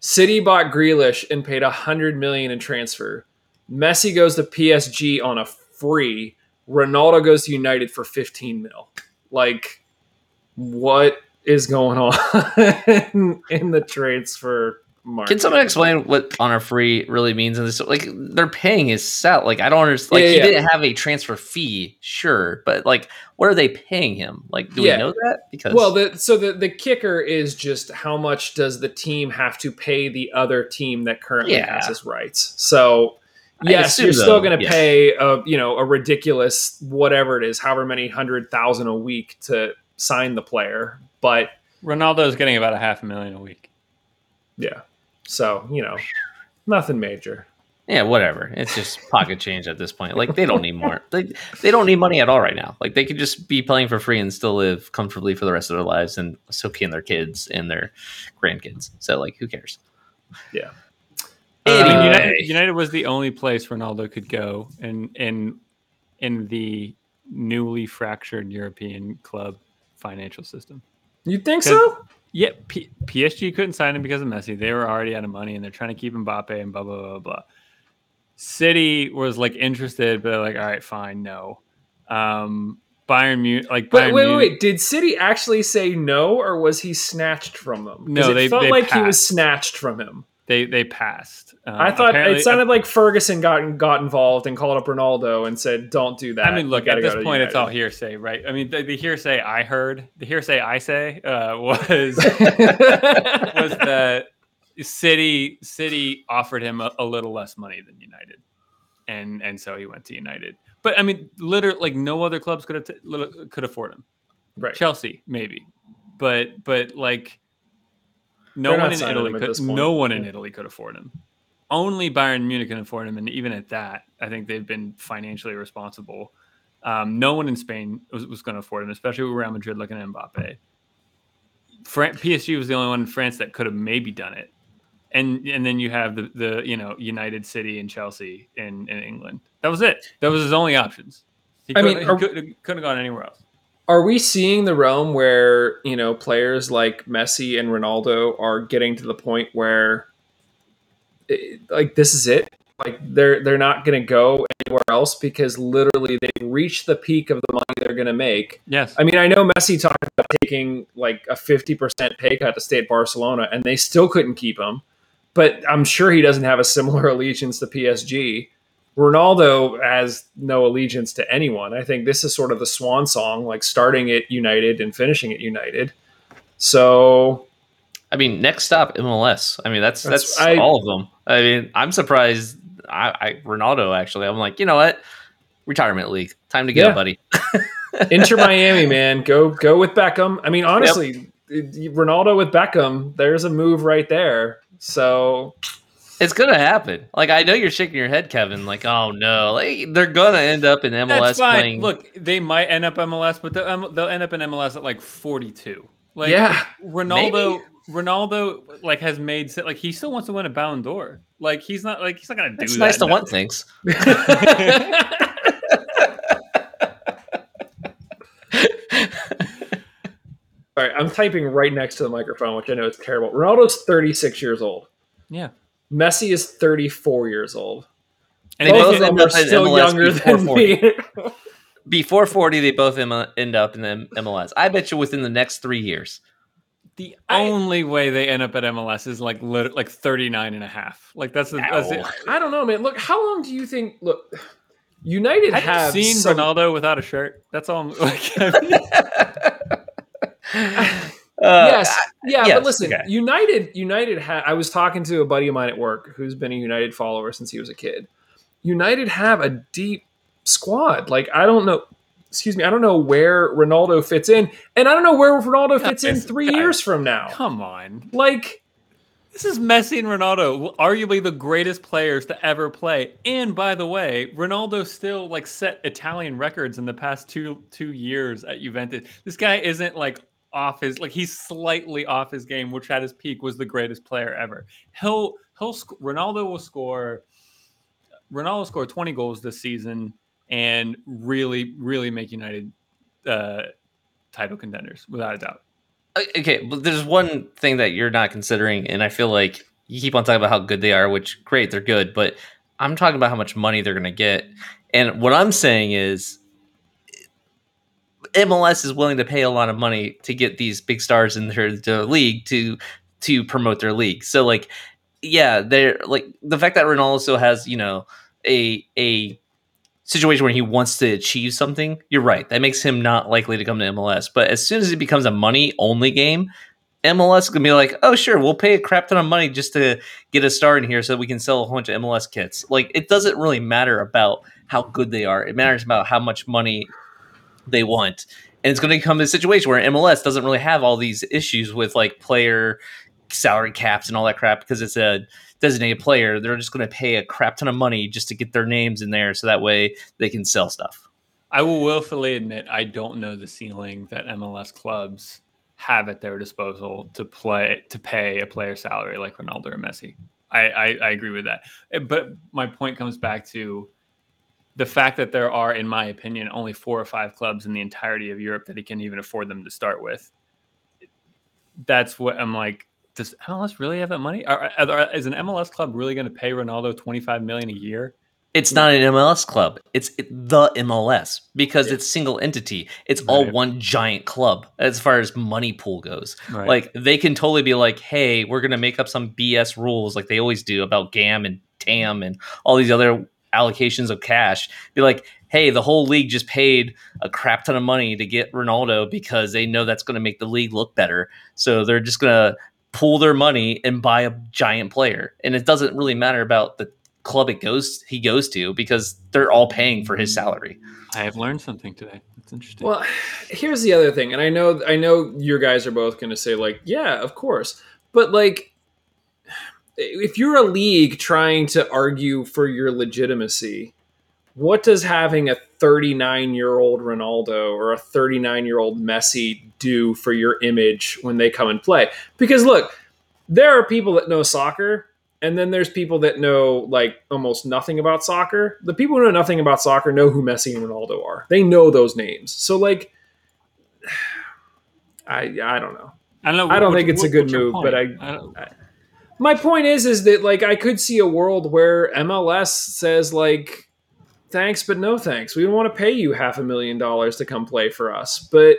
City bought Grealish and paid a hundred million in transfer. Messi goes to PSG on a free. Ronaldo goes to United for 15 mil. Like, what is going on in the transfer market. Can someone explain what honor free really means in this? Like they're paying his sal. Like I don't understand. Like yeah, he yeah. didn't have a transfer fee, sure, but like what are they paying him? Like do yeah. we know that? Because well, the, so the the kicker is just how much does the team have to pay the other team that currently has his rights? So. Yes, you're still going to pay a you know a ridiculous whatever it is, however many hundred thousand a week to sign the player, but Ronaldo is getting about a half a million a week. Yeah, so, you know, nothing major. Yeah, whatever. It's just pocket change at this point. Like they don't need more. They they don't need money at all right now. Like they could just be playing for free and still live comfortably for the rest of their lives and so can their kids and their grandkids. So like who cares? Yeah. Anyway. Uh, United, United was the only place Ronaldo could go in in in the newly fractured European club financial system. You think so? Yeah, P- PSG couldn't sign him because of Messi. They were already out of money, and they're trying to keep Mbappe and blah blah blah blah. City was like interested, but like, all right, fine, no. Um, Bayern Munich, like, but wait, wait, wait, did City actually say no, or was he snatched from them? No, it they felt they like passed. he was snatched from him. They they passed. Um, I thought it sounded like Ferguson got got involved and called up Ronaldo and said, "Don't do that." I mean, look at this point, it's all hearsay, right? I mean, the, the, hearsay I heard, the hearsay I say uh, was was that City City offered him a, a, little less money than United, and and so he went to United. But I mean, literally, like no other clubs could have t- could afford him. Right, Chelsea maybe, but but like no one in Italy could. No one in Italy could afford him. Only Bayern Munich can afford him, and even at that, I think they've been financially responsible. Um, no one in Spain was, was going to afford him, especially with Real Madrid looking at Mbappe. Fran- PSG was the only one in France that could have maybe done it, and and then you have the the you know United City and Chelsea in, in England. That was it. That was his only options. He I mean, he could, couldn't have gone anywhere else. Are we seeing the realm where, you know, players like Messi and Ronaldo are getting to the point where it, like this is it? Like they're they're not going to go anywhere else because literally they've reached the peak of the money they're going to make. Yes. I mean, I know Messi talked about taking like a 50% pay cut to stay at Barcelona and they still couldn't keep him. But I'm sure he doesn't have a similar allegiance to PSG. Ronaldo has no allegiance to anyone. I think this is sort of the swan song, like starting at United and finishing at United. So, I mean, next stop MLS. I mean, that's that's, that's I, all of them. I mean, I'm surprised. I, I, Ronaldo actually. I'm like, you know what? Retirement league, time to go, yeah. buddy. Inter Miami, man, go go with Beckham. I mean, honestly, yep. Ronaldo with Beckham, there's a move right there. So It's gonna happen. Like I know you're shaking your head, Kevin. Like, oh no, like they're gonna end up in MLS That's fine. playing. Look, they might end up MLS, but they'll, um, they'll end up in MLS at like 42. Like, Yeah, Ronaldo, Ronaldo, like has made like he still wants to win a Ballon d'Or. Like he's not like he's not gonna do it's that. nice to want things. All right, I'm typing right next to the microphone, which I know is terrible. Ronaldo's 36 years old. Yeah, Messi is 34 years old. and They they Both both of them end are up in still MLS younger before than 40. me. Before 40, they both end up in the MLS. I bet you within the next three years. the I- only way they end up at MLS is like lit- like 39 and a half. Like that's the that's it. I don't know, man. Look, how long do you think? Look, United Have have seen some, Ronaldo without a shirt? That's all. I'm like. I mean, Uh, yes, yeah, yes, but listen, okay. United, United had. I was talking to a buddy of mine at work who's been a United follower since he was a kid. United have a deep squad. Like I don't know, excuse me, I don't know where Ronaldo fits in, and I don't know where Ronaldo fits in three guys, years from now. come on. Like, This is Messi and Ronaldo, arguably the greatest players to ever play. And by the way, Ronaldo still like set Italian records in the past two two years at Juventus. This guy isn't like off his like he's slightly off his game, which at his peak was the greatest player ever. He'll he'll sc- Ronaldo will score. Ronaldo scored twenty goals this season and really really make United uh, title contenders without a doubt. okay, but there's one thing that you're not considering, and I feel like you keep on talking about how good they are, which great, they're good, but I'm talking about how much money they're going to get. And what I'm saying is MLS is willing to pay a lot of money to get these big stars in their, their league to to promote their league. So like yeah, they're like the fact that Ronaldo still has, you know, a a situation where he wants to achieve something, you're right. That makes him not likely to come to MLS. But as soon as it becomes a money only game, MLS is gonna be like, oh sure, we'll pay a crap ton of money just to get a star in here so we can sell a bunch of MLS kits. Like it doesn't really matter about how good they are. It matters about how much money they want. And it's come to a situation where MLS doesn't really have all these issues with like player salary caps and all that crap because it's a designated player. They're just gonna pay a crap ton of money just to get their names in there so that way they can sell stuff. I will willfully admit I don't know the ceiling that MLS clubs have at their disposal to play to pay a player salary like Ronaldo or Messi. I, I, I agree with that. But my point comes back to the fact that there are, in my opinion, only four or five clubs in the entirety of Europe that he can even afford them to start with. That's what I'm like. Does MLS really have that money? Are, are, is an MLS club really going to pay Ronaldo 25 million a year? It's not an MLS club. It's the MLS because it's single entity. It's all one giant club as far as money pool goes. Right. Like they can totally be like, "Hey, we're gonna make up some BS rules like they always do about GAM and TAM and all these other allocations of cash." Be like, "Hey, the whole league just paid a crap ton of money to get Ronaldo because they know that's going to make the league look better. So they're just gonna pool their money and buy a giant player, and it doesn't really matter about the." club it goes he goes to because they're all paying for his salary. I have learned something today. That's interesting. Well, here's the other thing, and I know I know your guys are both going to say like, yeah, of course, but like, if you're a league trying to argue for your legitimacy, what does having a 39 year old Ronaldo or a 39 year old Messi do for your image when they come and play? Because look, there are people that know soccer. And then there's people that know like almost nothing about soccer. The people who know nothing about soccer know who Messi and Ronaldo are. They know those names. So like, I I don't know. I don't know. I don't what- think it's a good move, but I- don't- My point is is that like I could see a world where MLS says like, thanks but no thanks. We don't want to pay you half a million dollars to come play for us. But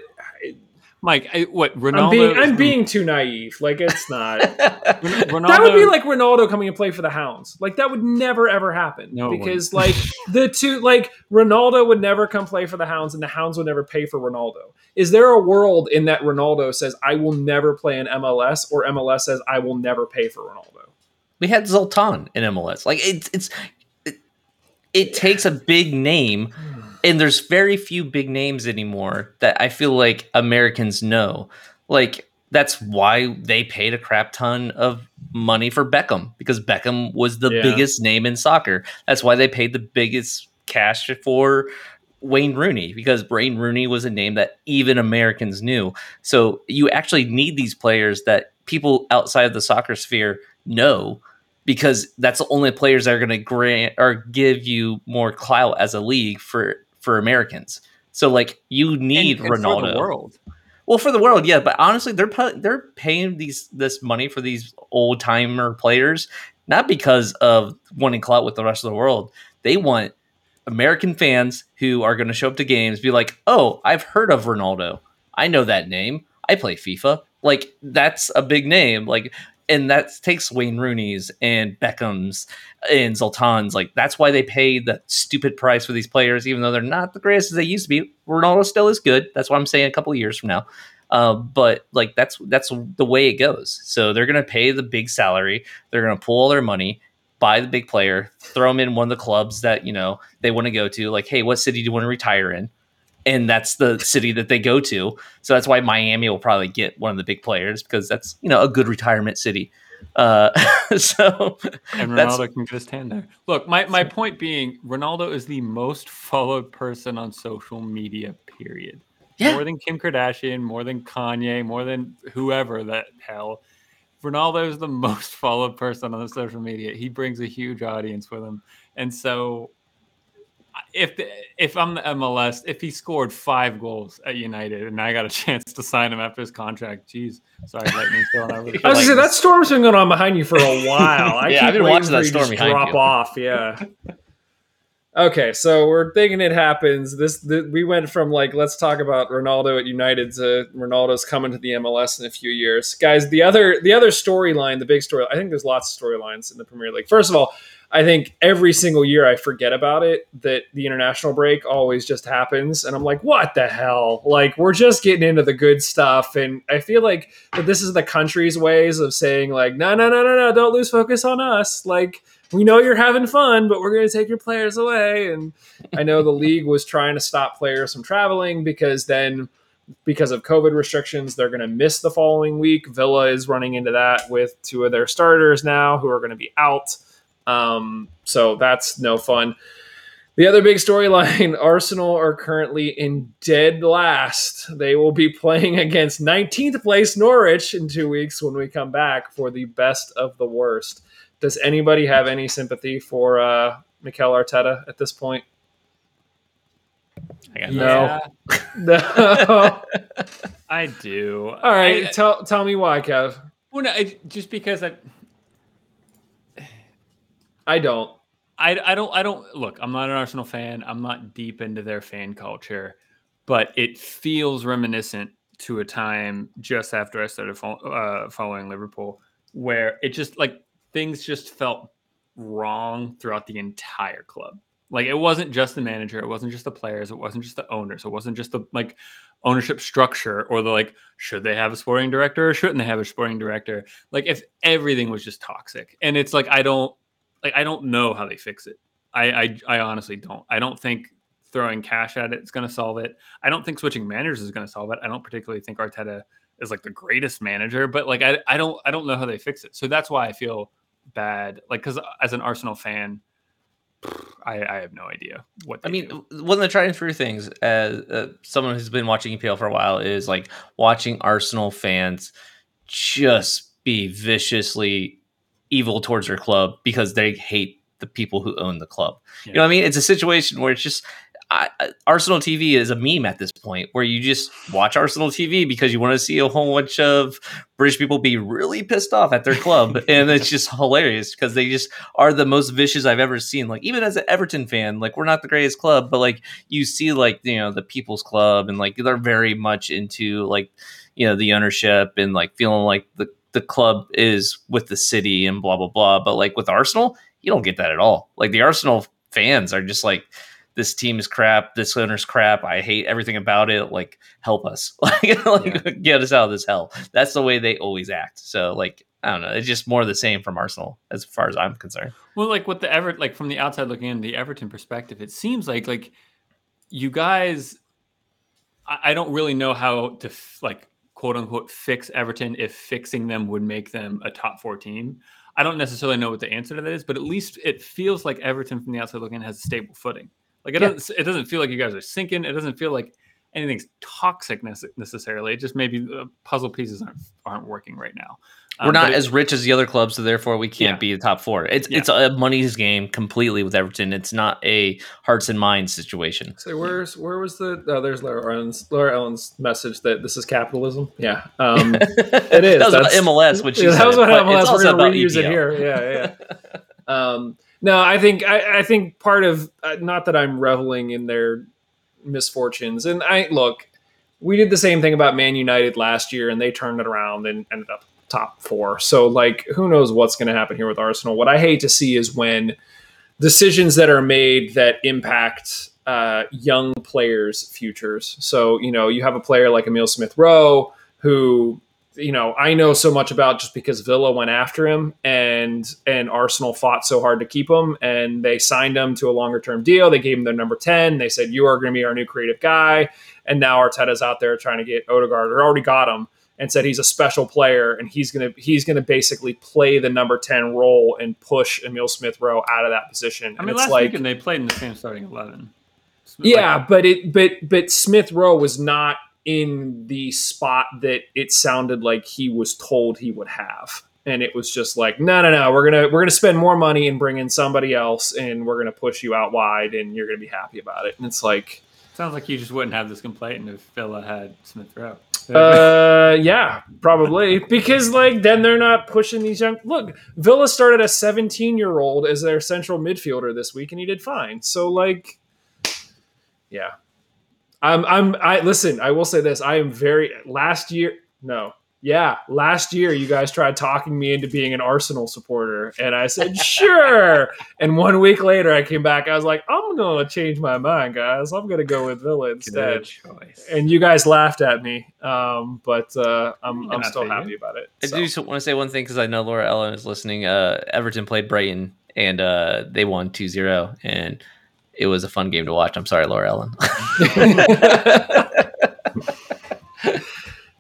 Mike, I, what Ronaldo? I'm being I'm being too naive. Like it's not. Ronaldo, That would be like Ronaldo coming and play for the Hounds. Like that would never ever happen. No, it because like the two like Ronaldo would never come play for the Hounds and the Hounds would never pay for Ronaldo. Is there a world in that Ronaldo says I will never play in MLS or MLS says I will never pay for Ronaldo? we had Zlatan in MLS. Like it's it's it, it takes a big name and there's very few big names anymore that I feel like Americans know. Like that's why they paid a crap ton of money for Beckham because Beckham was the Yeah. biggest name in soccer. That's why they paid the biggest cash for Wayne Rooney because Wayne Rooney was a name that even Americans knew. So you actually need these players that people outside of the soccer sphere know because that's the only players that are going to grant or give you more clout as a league for for Americans. So like you need And- and Ronaldo. for the world. Well, for the world, yeah, but honestly, they're they're paying these this money for these old timer players not because of wanting clout with the rest of the world. They want American fans who are going to show up to games be like, "Oh, I've heard of Ronaldo. I know that name. I play FIFA." Like that's a big name. Like and that takes Wayne Rooney's and Beckham's and Zlatan's. Like that's why they pay the stupid price for these players, even though they're not the greatest as they used to be. Ronaldo still is good. That's what I'm saying. A couple years from now, uh, but like that's that's the way it goes. So they're gonna pay the big salary. They're gonna pull all their money, buy the big player, throw them in one of the clubs that you know they want to go to. Like, hey, what city do you want to retire in? And that's the city that they go to. So that's why Miami will probably get one of the big players because that's you know a good retirement city. Uh, so And Ronaldo can just his tan there. Look, my, my point being, Ronaldo is the most followed person on social media, period. Yeah. More than Kim Kardashian, more than Kanye, more than whoever that hell. Ronaldo is the most followed person on the social media. He brings a huge audience with him. And so if the, if I'm the MLS, if he scored five goals at United and I got a chance to sign him after his contract, geez, sorry, lightning's going over. the I was gonna say that storm's been going on behind you for a while. I Yeah, I've been watching that storm behind drop you. off. Yeah. Okay, so we're thinking it happens. This the, we went from like let's talk about Ronaldo at United to Ronaldo's coming to the MLS in a few years, guys. The other the other storyline, the big story. I think there's lots of storylines in the Premier League. First of all, I think every single year I forget about it that the international break always just happens, and I'm like, what the hell? Like we're just getting into the good stuff, and I feel like that this is the country's ways of saying like, no, no, no, no, no, don't lose focus on us. Like we know you're having fun, but we're going to take your players away. And I know the league was trying to stop players from traveling because then, because of COVID restrictions, they're going to miss the following week. Villa is running into that with two of their starters now who are going to be out. Um, so that's no fun. The other big storyline Arsenal are currently in dead last. They will be playing against 19th place Norwich in two weeks when we come back for the best of the worst. Does anybody have any sympathy for uh, Mikel Arteta at this point? I got No. Yeah, No. I do. All right, I- tell tell me why, Kev. well, no, I, just because I, I don't. I, I don't I don't look. I'm not an Arsenal fan. I'm not deep into their fan culture, but it feels reminiscent to a time just after I started fo- uh, following Liverpool, where it just like things just felt wrong throughout the entire club. Like it wasn't just the manager, it wasn't just the players, it wasn't just the owners, it wasn't just the like ownership structure or the like should they have a sporting director or shouldn't they have a sporting director? Like if everything was just toxic. And it's like I don't like I don't know how they fix it. I I, I honestly don't. I don't think throwing cash at it is going to solve it. I don't think switching managers is going to solve it. I don't particularly think Arteta is like the greatest manager, but like I I don't I don't know how they fix it. So that's why I feel bad. Like because as an Arsenal fan, I I have no idea what. I mean, do. one of the trying through things as uh, someone who's been watching EPL for a while is like watching Arsenal fans just be viciously evil towards their club because they hate the people who own the club. You know what I mean? It's a situation where it's just I- Arsenal TV is a meme at this point where you just watch Arsenal TV because you want to see a whole bunch of British people be really pissed off at their club. and it's just hilarious because they just are the most vicious I've ever seen. Like, even as an Everton fan, like, we're not the greatest club, but like, you see, like, you know, the People's Club and like, they're very much into like, you know, the ownership and like feeling like the, the club is with the city and blah, blah, blah. But like with Arsenal, you don't get that at all. Like, the Arsenal fans are just like, this team is crap. This owner's crap. I hate everything about it. Like, help us. Like, like get us out of this hell. That's the way they always act. So, like, I don't know. It's just more of the same from Arsenal, as far as I'm concerned. Well, like with the Ever, like from the outside looking in, the Everton perspective, it seems like like you guys, I, I don't really know how to like quote unquote fix Everton if fixing them would make them a top four team. I don't necessarily know what the answer to that is, but at least it feels like Everton from the outside looking has a stable footing. Like it yeah. doesn't it doesn't feel like you guys are sinking. It doesn't feel like anything's toxic necessarily. It just maybe the puzzle pieces aren't aren't working right now. We're um, not as rich as the other clubs, so therefore we can't yeah. be the top four. It's yeah. it's a money's game completely with Everton. It's not a hearts and minds situation. So where's where was the? Oh, there's Laura Ellen's Laura Ellen's message that this is capitalism. Yeah, um, it is. that was MLS, which yeah, that was what MLS. We're going to reuse it here. Yeah, yeah. um, no, I think I, I think part of uh, not that I'm reveling in their misfortunes, and I look. We did the same thing about Man United last year, and they turned it around and ended up top four. So, like, who knows what's going to happen here with Arsenal? What I hate to see is when decisions that are made that impact uh, young players' futures. So, you know, you have a player like Emil Smith Rowe who you know I know so much about just because Villa went after him and and Arsenal fought so hard to keep him and they signed him to a longer term deal. They gave him their number ten. They said you are going to be our new creative guy. And now Arteta's out there trying to get Odegaard or already got him and said he's a special player and he's gonna he's gonna basically play the number ten role and push Emil Smith Rowe out of that position. I mean, and last like, weekend they played in the same starting eleven. Yeah, like, but it but but Smith Rowe was not in the spot that it sounded like he was told he would have. And it was just like, no, no, no, we're gonna we're gonna spend more money and bring in somebody else, and we're gonna push you out wide, and you're gonna be happy about it. And it's like, sounds like you just wouldn't have this complaint if Villa had Smith Rowe. Uh, yeah, probably because like then they're not pushing these young. Look, Villa started a 17 year old as their central midfielder this week, and he did fine. So like, yeah, I'm I'm I listen. I will say this: I am very last year. No, yeah, last year you guys tried talking me into being an Arsenal supporter, and I said sure. and one week later, I came back. I was like, I'm gonna change my mind, guys. I'm gonna go with Villa instead. And you guys laughed at me, um, but uh, I'm I'm still happy you. about it. I so. do want to say one thing because I know Laura Ellen is listening. Uh, Everton played Brighton, and uh, they won 2-0, and it was a fun game to watch. I'm sorry, Laura Ellen.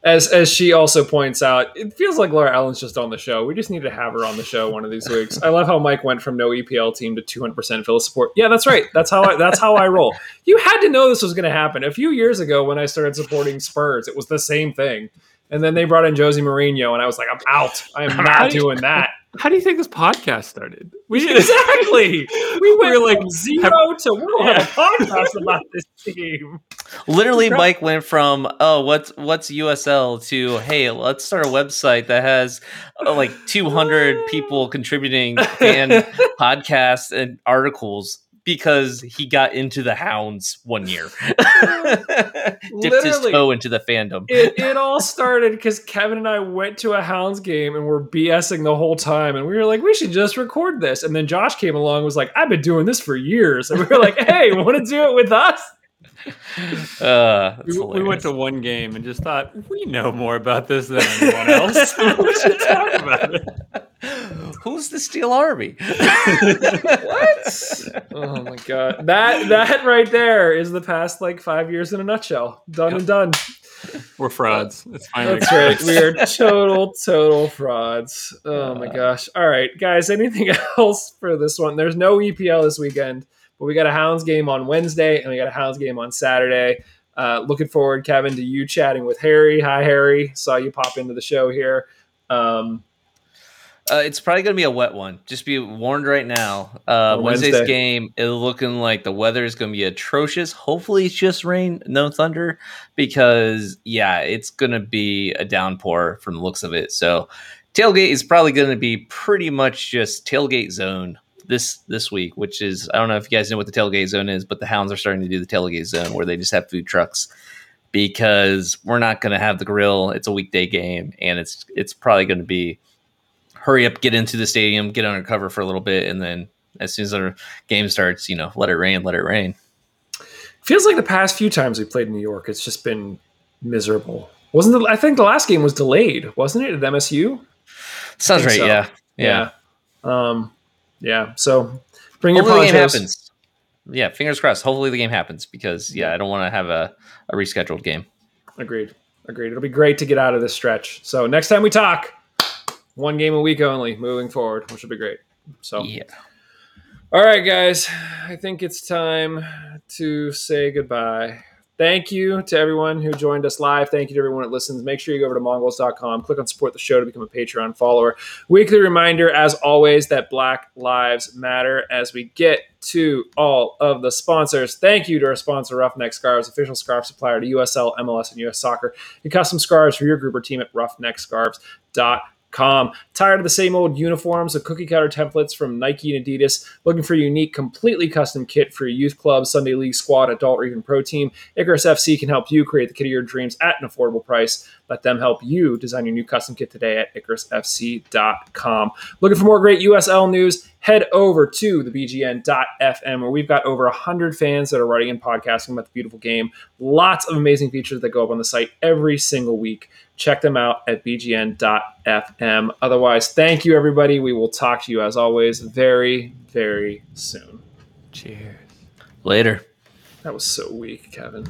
as as she also points out, it feels like Laura Allen's just on the show. We just need to have her on the show one of these weeks. I love how Mike went from no EPL team to 200% Phil support. Yeah, that's right. That's how I, that's how I roll. You had to know this was going to happen. A few years ago when I started supporting Spurs, it was the same thing. And then they brought in Jose Mourinho, and I was like, I'm out. I am not doing that. How do you think this podcast started? We exactly. we went we were like zero have, to we'll yeah. have a podcast about this team. Literally, Mike went from oh, what's what's USL to hey, let's start a website that has uh, like 200 people contributing and podcasts and articles because he got into the hounds one year. Dipped his toe into the fandom. It, it all started because Kevin and I went to a hounds game and we're BSing the whole time. And we were like, we should just record this. And then Josh came along was like, I've been doing this for years. And we were like, hey, want to do it with us? Uh, we, we, went to one game and just thought we know more about this than anyone else. we should talk about it. Who's the Steel Army? what? Oh my god! That that right there is the past like five years in a nutshell. Done yep. and done. We're frauds. It's fine. That's right. We are total, total frauds. Oh uh, my gosh! All right, guys. Anything else for this one? There's no EPL this weekend. But we got a Hounds game on Wednesday and we got a Hounds game on Saturday. Uh, looking forward, Kevin, to you chatting with Harry. Hi, Harry. Saw you pop into the show here. Um, uh, it's probably going to be a wet one. Just be warned right now. Uh, Wednesday's game is looking like the weather is going to be atrocious. Hopefully, it's just rain, no thunder, because yeah, it's going to be a downpour from the looks of it. So, tailgate is probably going to be pretty much just tailgate zone this this week, which is I don't know if you guys know what the tailgate zone is, but the Hounds are starting to do the tailgate zone where they just have food trucks because we're not going to have the grill. It's a weekday game, and it's it's probably going to be hurry up, get into the stadium, get undercover for a little bit, and then as soon as our game starts, you know, let it rain, let it rain. Feels like the past few times we played in New York, it's just been miserable. Wasn't the, I think the last game was delayed, wasn't it, at MSU? Sounds right. So. Yeah. yeah. yeah. Um, yeah. So bring Hopefully your ponchos. the game happens. Yeah, fingers crossed. Hopefully the game happens because yeah, I don't want to have a, a rescheduled game. Agreed. Agreed. It'll be great to get out of this stretch. So next time we talk, one game a week only moving forward, which will be great. So Yeah. all right, guys, I think it's time to say goodbye. Thank you to everyone who joined us live. Thank you to everyone that listens. Make sure you go over to mongols.com, click on support the show to become a Patreon follower. Weekly reminder, as always, that Black Lives Matter as we get to all of the sponsors. Thank you to our sponsor, Roughneck Scarves, official scarf supplier to USL, MLS, and US Soccer. Get custom scarves for your group or team at roughneckscarves.com. Com. Tired of the same old uniforms of cookie cutter templates from Nike and Adidas? Looking for a unique, completely custom kit for your youth club, Sunday league squad, adult, or even pro team? Icarus FC can help you create the kit of your dreams at an affordable price. Let them help you design your new custom kit today at IcarusFC.com. Looking for more great USL news? Head over to the BGN.FM where we've got over 100 fans that are writing and podcasting about the beautiful game. Lots of amazing features that go up on the site every single week. Check them out at bgn.fm. Otherwise, thank you, everybody. We will talk to you, as always, very, very soon. Cheers. Later. That was so weak, Kevin.